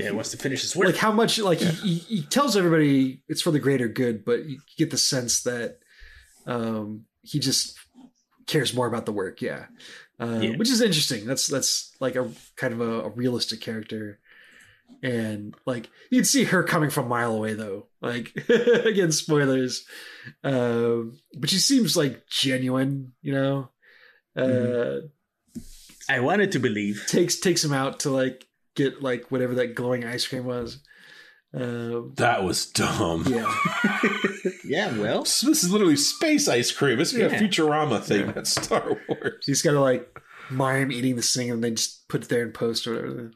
Yeah, he wants to finish his work. like how much like he, he, he tells everybody it's for the greater good, but you get the sense that um, he just cares more about the work. Yeah. Uh, Yeah. which is interesting. That's that's like a kind of a, a realistic character. And like you'd see her coming from a mile away though. Like again, spoilers. Um, but she seems like genuine, you know. Uh, Mhm. I wanted to believe. takes takes him out to like get like whatever that glowing ice cream was. Um, That was dumb. yeah, Yeah, well, So This is literally space ice cream. It's Yeah. a Futurama thing. Yeah. That's Star Wars. he's got to like mime eating this thing and then just put it there in post or whatever.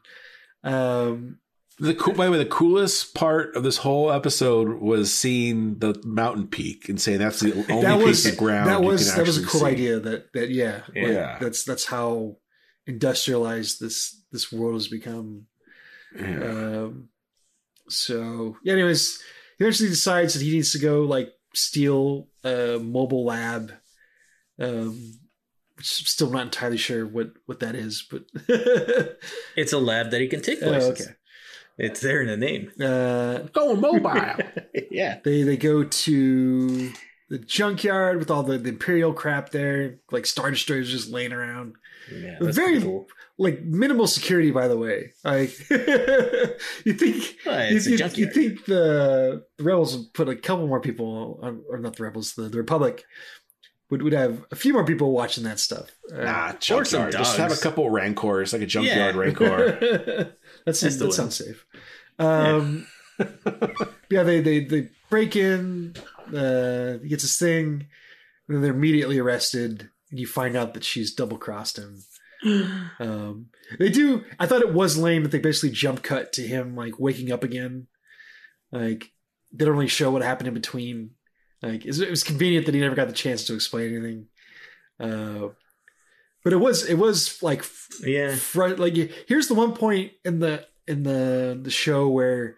Um, The cool, by the way, the coolest part of this whole episode was seeing the mountain peak and saying that's the only that was piece of ground. that you was can that was a cool see. idea. That that yeah, like, Yeah. that's that's how industrialized this this world has become. Yeah. Um, so yeah, anyways, he eventually decides that he needs to go like steal a mobile lab. Um, which I'm still not entirely sure what what that is, but It's a lab that he can take Oh, places. okay. It's there in the name. Uh, Going mobile. yeah. they they go to the junkyard with all the, the imperial crap there, like star destroyers just laying around. Yeah. That's very cool. like minimal security, by the way. Like you think Well, you, a you- you think the, the rebels would put a couple more people, on, or not the rebels, the, the Republic would would have a few more people watching that stuff. Uh, Nah, Or some junkyard. Just have a dogs. couple rancors, like a junkyard Yeah. rancor. That's, That's the that sounds safe. Um, yeah, they, they they break in. Uh, he gets his thing, and then they're immediately arrested. You find out that she's double crossed him. Um, they do. I thought it was lame that they basically jump cut to him like waking up again. Like they don't really show what happened in between. Like it was, convenient that he never got the chance to explain anything. Uh, but it was it was like Yeah. front like here's the one point in the in the the show where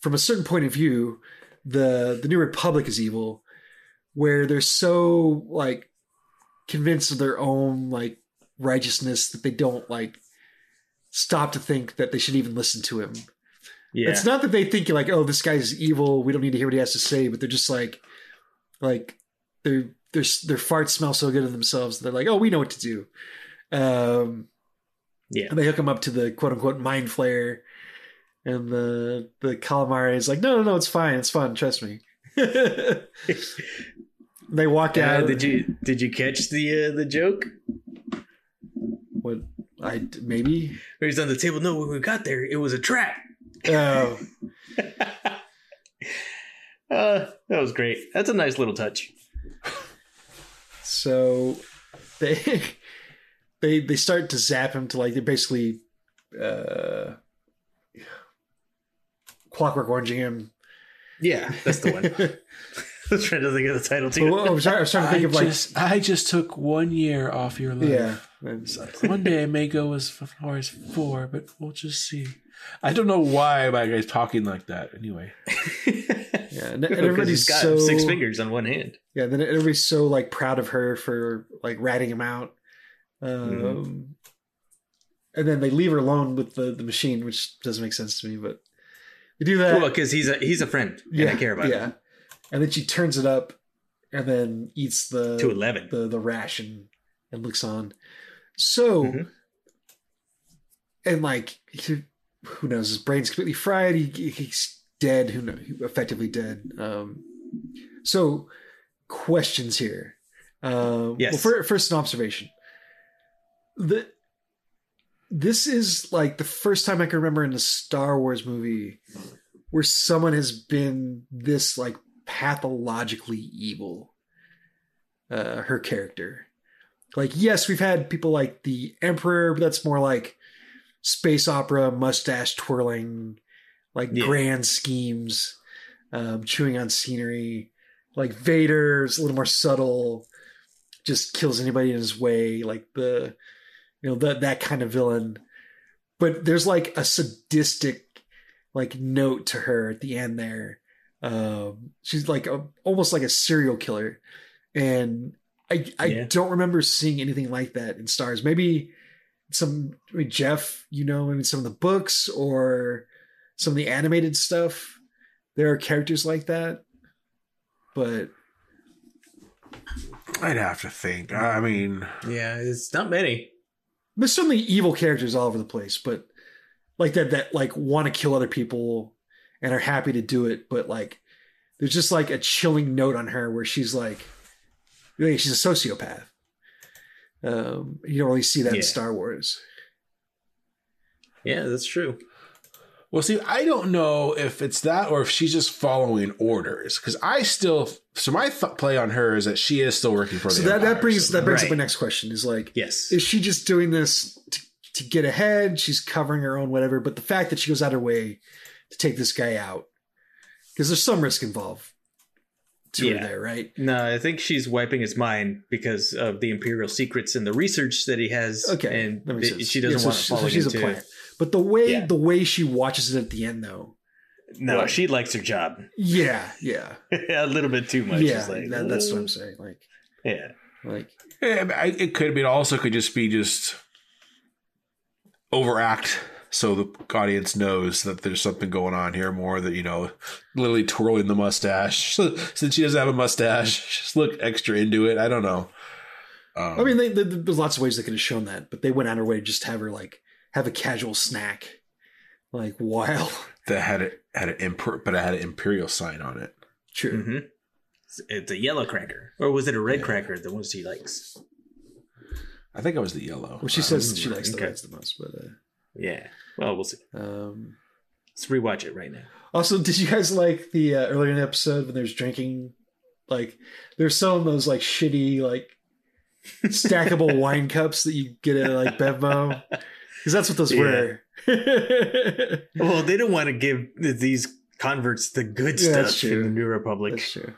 from a certain point of view the the new republic is evil where they're so like convinced of their own like righteousness that they don't like stop to think that they should even listen to him Yeah. it's not that they think like oh this guy's evil we don't need to hear what he has to say but they're just like like their their their farts smell so good in themselves they're like oh we know what to do um yeah. and they hook him up to the quote unquote mind flare. And the the calamari is like, no, no, no, it's fine, it's fun, trust me. they walk Uh, out. did you did you catch the uh, the joke? What I maybe? Where he's on the table. No, when we got there, it was a trap. Oh, Uh, that was great. That's a nice little touch. so they they they start to zap him to like they basically uh clockwork oranging him. Yeah, that's the one. I was trying to think of the title too. Well, I was trying, I was trying to think I of like just, I just took one year off your life. yeah. One day I may go as far as four, but we'll just see. I don't know why my guy's talking like that. Anyway, Yeah, and, and Because everybody's he's got so six fingers on one hand. Yeah, then everybody's so like proud of her for like ratting him out. Um, Mm-hmm. And then they leave her alone with the, the machine, which doesn't make sense to me, but they do that. Well, because he's a he's a friend, yeah, and I care about yeah. him. And then she turns it up, and then eats the To eleven. the the ration and looks on. So, Mhm. and like who knows, his brain's completely fried. He, he's dead. Who knows? Effectively dead. Um, so, questions here. Um, Yes. Well, fir- first, an observation. The this is like the first time I can remember in a Star Wars movie where someone has been this like pathologically evil. Uh, her character. Like, yes, we've had people like the Emperor, but that's more like space opera, mustache twirling, like Yeah. grand schemes, um, chewing on scenery. Like Vader's a little more subtle, just kills anybody in his way, like the you know, that that kind of villain. But there's like a sadistic like note to her at the end there. Um, she's like a, almost like a serial killer, and I I Yeah. don't remember seeing anything like that in Stars. Maybe some I mean, Jeff, you know, maybe some of the books or some of the animated stuff. There are characters like that, but I'd have to think. I mean, Yeah, it's not many. there's certainly evil characters all over the place, but like that that like want to kill other people and are happy to do it, but like there's just like a chilling note on her where she's like, like she's a sociopath. Um, you don't really see that Yeah. in Star Wars. Yeah, that's true. well, see, I don't know if it's that or if she's just following orders. Because I still, so my th- play on her is that she is still working for So the that, that brings so- that brings up my next question is like, Yes. is she just doing this to, to get ahead? She's covering her own whatever, but the fact that she goes out of her way to take this guy out, because there's some risk involved to Yeah. her there, right? No, I think she's wiping his mind because of the imperial secrets and the research that he has. Okay, and th- she doesn't Yeah, so want she- to so fall she's a into. player. But the way Yeah. the way she watches it at the end, though, No, What? she likes her job Yeah, yeah, a little bit too much. yeah. Like, that, that's what I'm saying. Like, Yeah. like Yeah, it could be. It also could just be just overact so the audience knows that there's something going on here more that you know literally twirling the mustache since she doesn't have a mustache just look extra into it i don't know um, I mean, they, they, there's lots of ways they could have shown that, but they went out of their way to just have her like have a casual snack, like while that had it had an imper- but it had an imperial sign on it true. hmm It's, it's a yellow cracker, or was it a red Yeah. cracker? The ones she likes. i think it was the yellow Well, she Um, says that she likes the okay. reds the most, but Yeah. Well, we'll see. um, Let's rewatch it right now. Also, did you guys like the uh, earlier in the episode when there's drinking? Like, they're selling those like shitty like stackable wine cups that you get at like Bevmo, because that's what those Yeah. were. Well, they don't want to give these converts the good Yeah, that's stuff true. in the New Republic. that's true.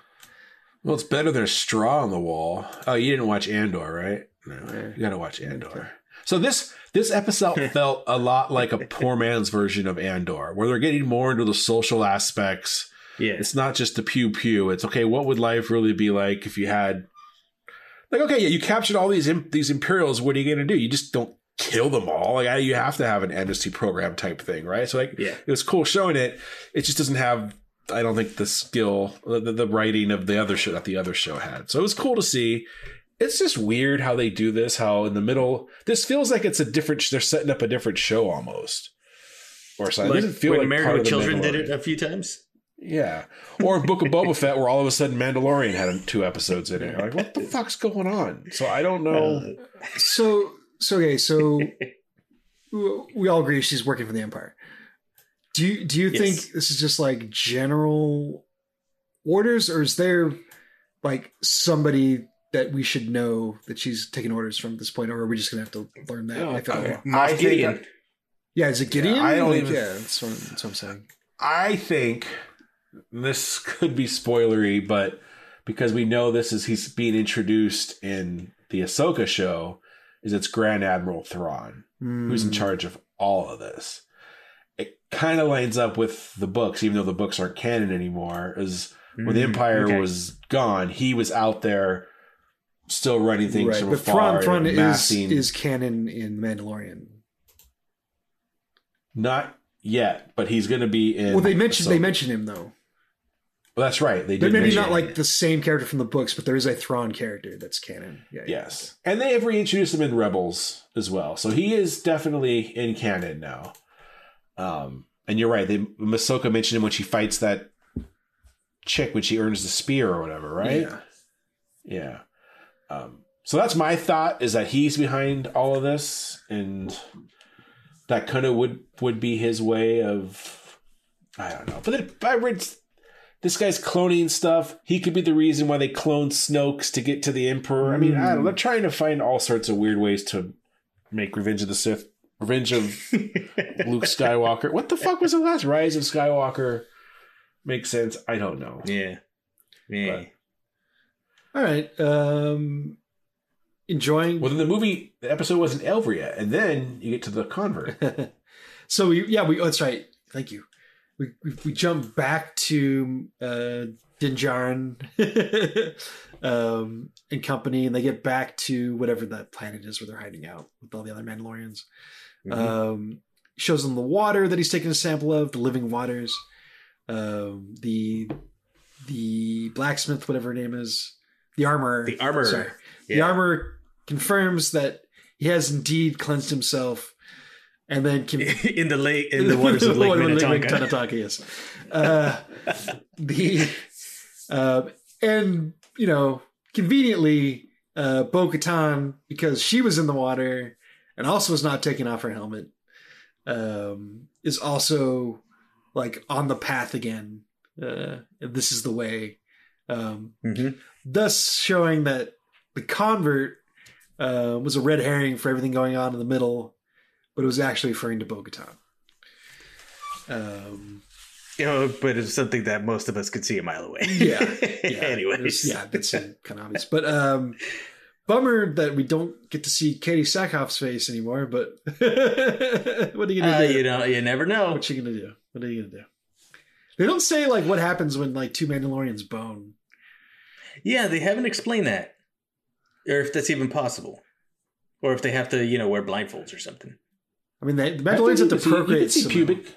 well it's better than a straw on the wall oh you didn't watch andor right no Yeah. you gotta watch andor so this this episode felt a lot like a poor man's version of andor where they're getting more into the social aspects Yeah. It's not just the pew pew. It's okay. What would life really be like if you had, like, okay, yeah, you captured all these these Imperials. What are you going to do? You just don't kill them all. Like, you have to have an amnesty program type thing, right? So, like, Yeah. it was cool showing it. It just doesn't have. I don't think the skill, the, the writing of the other show that the other show had. So it was cool to see. It's just weird how they do this. How in the middle, this feels like it's a different. They're setting up a different show almost, or something. Like it doesn't feel when like Married part with of the Children did it a few times. Yeah. Or Book of Boba Fett, where all of a sudden Mandalorian had two episodes in it. Like, what the fuck's going on? So I don't know. Uh, So, so okay, so we all agree she's working for the Empire. Do you do you Yes. think this is just like general orders, or is there like somebody that we should know that she's taking orders from this point, or are we just gonna have to learn that? if at all? Okay. Moff I think- Yeah, is it Gideon? Yeah, I don't Like, even- yeah, that's what, that's what I'm saying. I think this could be spoilery, but because we know this is he's being introduced in the Ahsoka show, is it's Grand Admiral Thrawn who's in Hmm. charge of all of this. It kind of lines up with the books, even though the books aren't canon anymore. Is when the Mm, Empire okay. was gone, he was out there still running things right, from but afar, Thrawn, Thrawn is is canon in Mandalorian. Not yet, but he's going to be in. well, they mentioned so- they mention him though. Well, that's right. They But did maybe not like the same character from the books, but there is a Thrawn character that's canon. Yeah, yeah. Yes, and they have reintroduced him in Rebels as well, so he is definitely in canon now. Um, and you're right. They Ahsoka mentioned him when she fights that chick when she earns the spear or whatever, right? Yeah. Yeah. Um, so that's my thought is that he's behind all of this, and that kind of would would be his way of I don't know. But then I read this guy's cloning stuff. He could be the reason why they cloned Snoke's to get to the Emperor. I mean, I don't know. They're trying to find all sorts of weird ways to make Revenge of the Sith, Revenge of Luke Skywalker. What the fuck was the last Rise of Skywalker? Makes sense. I don't know. Yeah. Yeah. All right. Um, enjoying. Well, then the movie, the episode wasn't over yet, and then you get to the convert. so we yeah we oh, that's right. Thank you. We we, we jump back to uh, Din Djarin um, and company, and they get back to whatever that planet is where they're hiding out with all the other Mandalorians. Mhm. Um, shows them the water that he's taking a sample of, the living waters. Um, the the blacksmith, whatever her name is, the armorer. The armorer. Sorry. The Yeah. armorer confirms that he has indeed cleansed himself, and then can, in the lake, in the waters of Lake Minnetonka. Minnetonka, yes. Uh, the uh, and you know conveniently, uh, Bo Katan because she was in the water and also was not taking off her helmet, um, is also like on the path again. Uh, this is the way. Um, Mhm. Thus showing that the convert uh, was a red herring for everything going on in the middle, but it was actually referring to Bo-Katan. Um, You know, but it's something that most of us could see a mile away. yeah, yeah. Anyways. Yeah, that's kind of obvious. But um, bummer that we don't get to see Katee Sackhoff's face anymore. But what are you gonna Uh, do? you know, you never know. What you gonna do? What are you gonna do? They don't say like what happens when like two Mandalorians bone. Yeah, they haven't explained that, or if that's even possible, or if they have to, you know, wear blindfolds or something. I mean, they, the I think Mandalorians you have to could see- You procreate. can see somehow. pubic.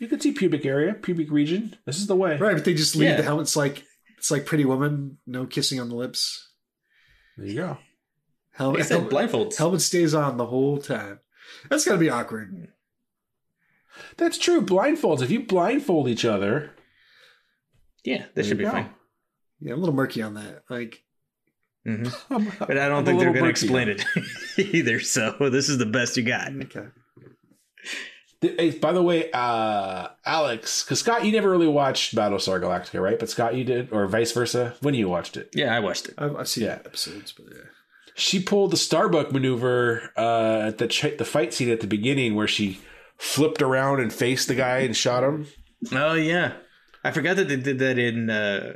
You can see pubic area, pubic region. This is the way. right? But they just leave Yeah. the helmets like it's like Pretty Woman, no kissing on the lips. There you go. Helmet, Like I said, helmet, blindfolds. helmet stays on the whole time. That's gotta be awkward. That's true. Blindfolds. If you blindfold each other, Yeah, that There should be you go. fine. Yeah, I'm a little murky on that. Like, hmm I'm, But I don't I'm think they're going to explain it either. So this is the best you got. okay. Hey, by the way, uh, Alex, because Scott, you never really watched Battlestar Galactica, right? But Scott, you did, or vice versa. When you watched it, Yeah, I watched it. I've, I've seen Yeah. episodes, but yeah. she pulled the Starbuck maneuver uh, at the ch- the fight scene at the beginning, where she flipped around and faced the guy and shot him. Oh yeah, I forgot that they did that in uh,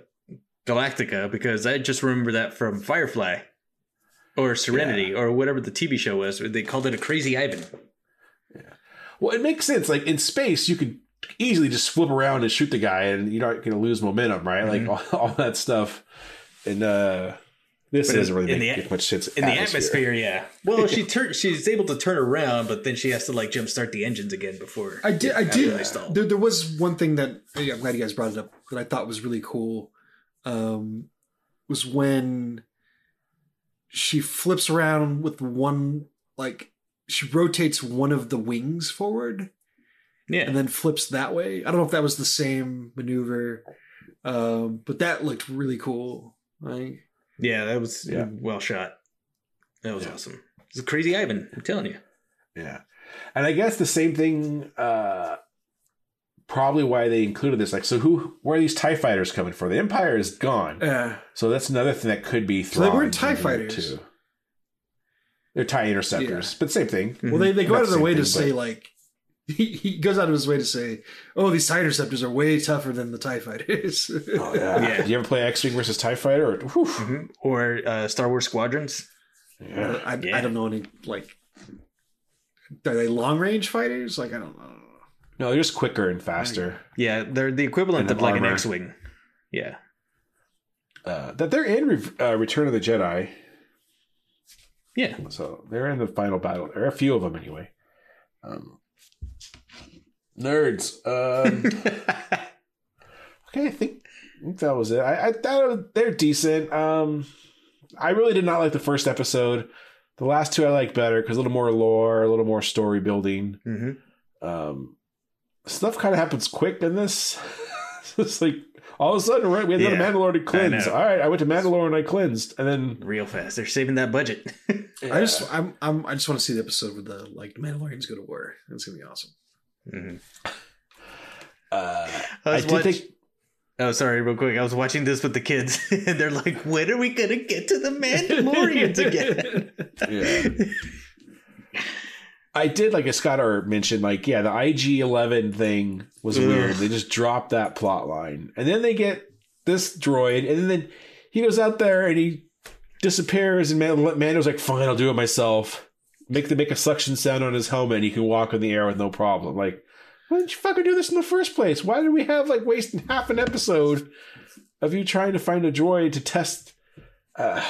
Galactica because I just remember that from Firefly or Serenity or whatever the TV show was. They called it a Crazy Ivan. Well, it makes sense. Like in space, you could easily just flip around and shoot the guy, and you're not going to lose momentum, right? Like all, all that stuff. And uh, this But doesn't in- really in make, the- make much sense. In the atmosphere, yeah. Well, she tur- she's able to turn around, but then she has to like jumpstart the engines again before. I did. I did. they. There, there was one thing that yeah, I'm glad you guys brought it up that I thought was really cool. Um, was when she flips around with one like she rotates one of the wings forward Yeah, and then flips that way. I don't know if that was the same maneuver, um, but that looked really cool. Like, yeah, that was Yeah. well shot. That was Yeah. awesome. It's a Crazy Ivan. I'm telling you. Yeah. And I guess the same thing, uh, probably why they included this. Like, so who, where are these TIE fighters coming from? The Empire is gone. uh, So that's another thing that could be thrown So they weren't thrown TIE into it, fighters. They're TIE interceptors, but same thing. well, they, they go Not out of their same way to thing, say but- like he, he goes out of his way to say, "Oh, these tie interceptors are way tougher than the tie fighters." Oh, yeah. Yeah. Do you ever play X Wing versus TIE Fighter? Or, whew, Mhm. Or uh, Star Wars Squadrons. yeah. I, Yeah. I don't know any like. Are they long range fighters? Like I don't know. No, they're just quicker and faster. Yeah, they're the equivalent of like an. X-wing. Yeah. Uh, that they're in Re- uh, Return of the Jedi. Yeah. So they're in the final battle. There are a few of them anyway. Um, nerds. Um, okay, I think, I think that was it. I, I thought they're decent. Um, I really did not like the first episode. The last two I like better because a little more lore, a little more story building. hmm Um, stuff kind of happens quick in this. it's like all of a sudden, right? We had another Yeah, Mandalore to cleanse. All right, I went to Mandalore and I cleansed, and then Real fast. They're saving that budget. I just I'm, I'm I just want to see the episode where the like Mandalorians go to war. It's gonna be awesome. Mhm. uh, I I was did watch- think Oh, sorry, real quick. I was watching this with the kids, and they're like, "When are we gonna get to the Mandalorians again?" I did like as Scott or mentioned, like, yeah, the IG eleven thing was Ugh. weird. They just dropped that plot line. And then they get this droid, and then he goes out there and he disappears, and Man- Mando's like, fine, I'll do it myself. Make the make a suction sound on his helmet and he can walk in the air with no problem. Like, why didn't you fucking do this in the first place? Why did we have like wasting half an episode of you trying to find a droid to test uh,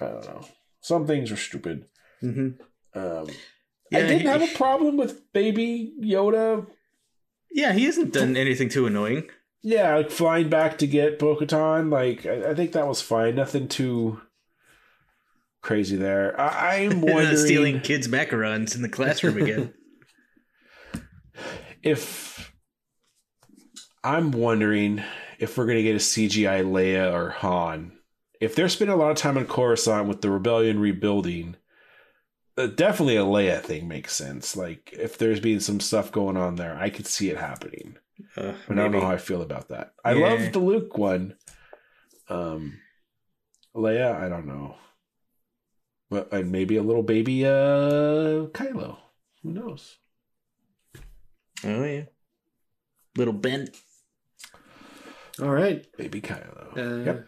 I don't know. Some things are stupid. hmm Um, Yeah, I didn't he- have a problem with Baby Yoda. Yeah, he hasn't done anything too annoying. Yeah, like flying back to get Bo-Katan. Like, I, I think that was fine. Nothing too crazy there. I, I'm wondering Stealing kids' macarons in the classroom again. if I'm wondering if we're gonna get a CGI Leia or Han. If they're spending a lot of time on Coruscant with the rebellion rebuilding, uh, definitely a Leia thing makes sense. Like if there's been some stuff going on there, I could see it happening. Uh, But I don't know how I feel about that. I Yeah. love the Luke one. Um, Leia, I don't know, but and maybe a little baby uh Kylo. Who knows? Oh yeah, little Ben. All right. Baby Kylo. Uh, yep.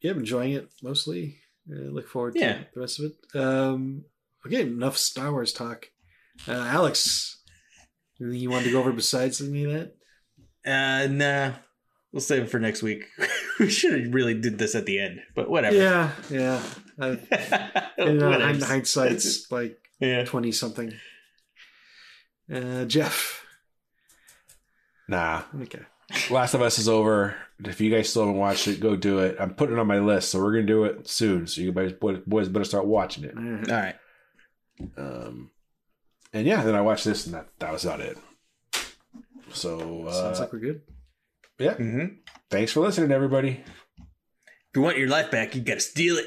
Yeah, I'm enjoying it mostly. Uh, look forward to the rest of it. Um, okay, enough Star Wars talk. Uh, Alex, anything you wanted to go over besides any of that? Uh, nah. We'll save it for next week. we should have really did this at the end, but whatever. Yeah, yeah. I, in uh, Whatevs. hind- hindsight's like yeah. twenty something. Uh, Jeff. Nah, Okay. Last of Us is over. If you guys still haven't watched it, go do it. I'm putting it on my list, so we're gonna do it soon. So you guys boys boys better start watching it. All right. All right. Um, and yeah, then I watched this, and that that was about it. So Sounds uh, like we're good. yeah, Mm-hmm. thanks for listening, everybody. If you want your life back, you gotta steal it.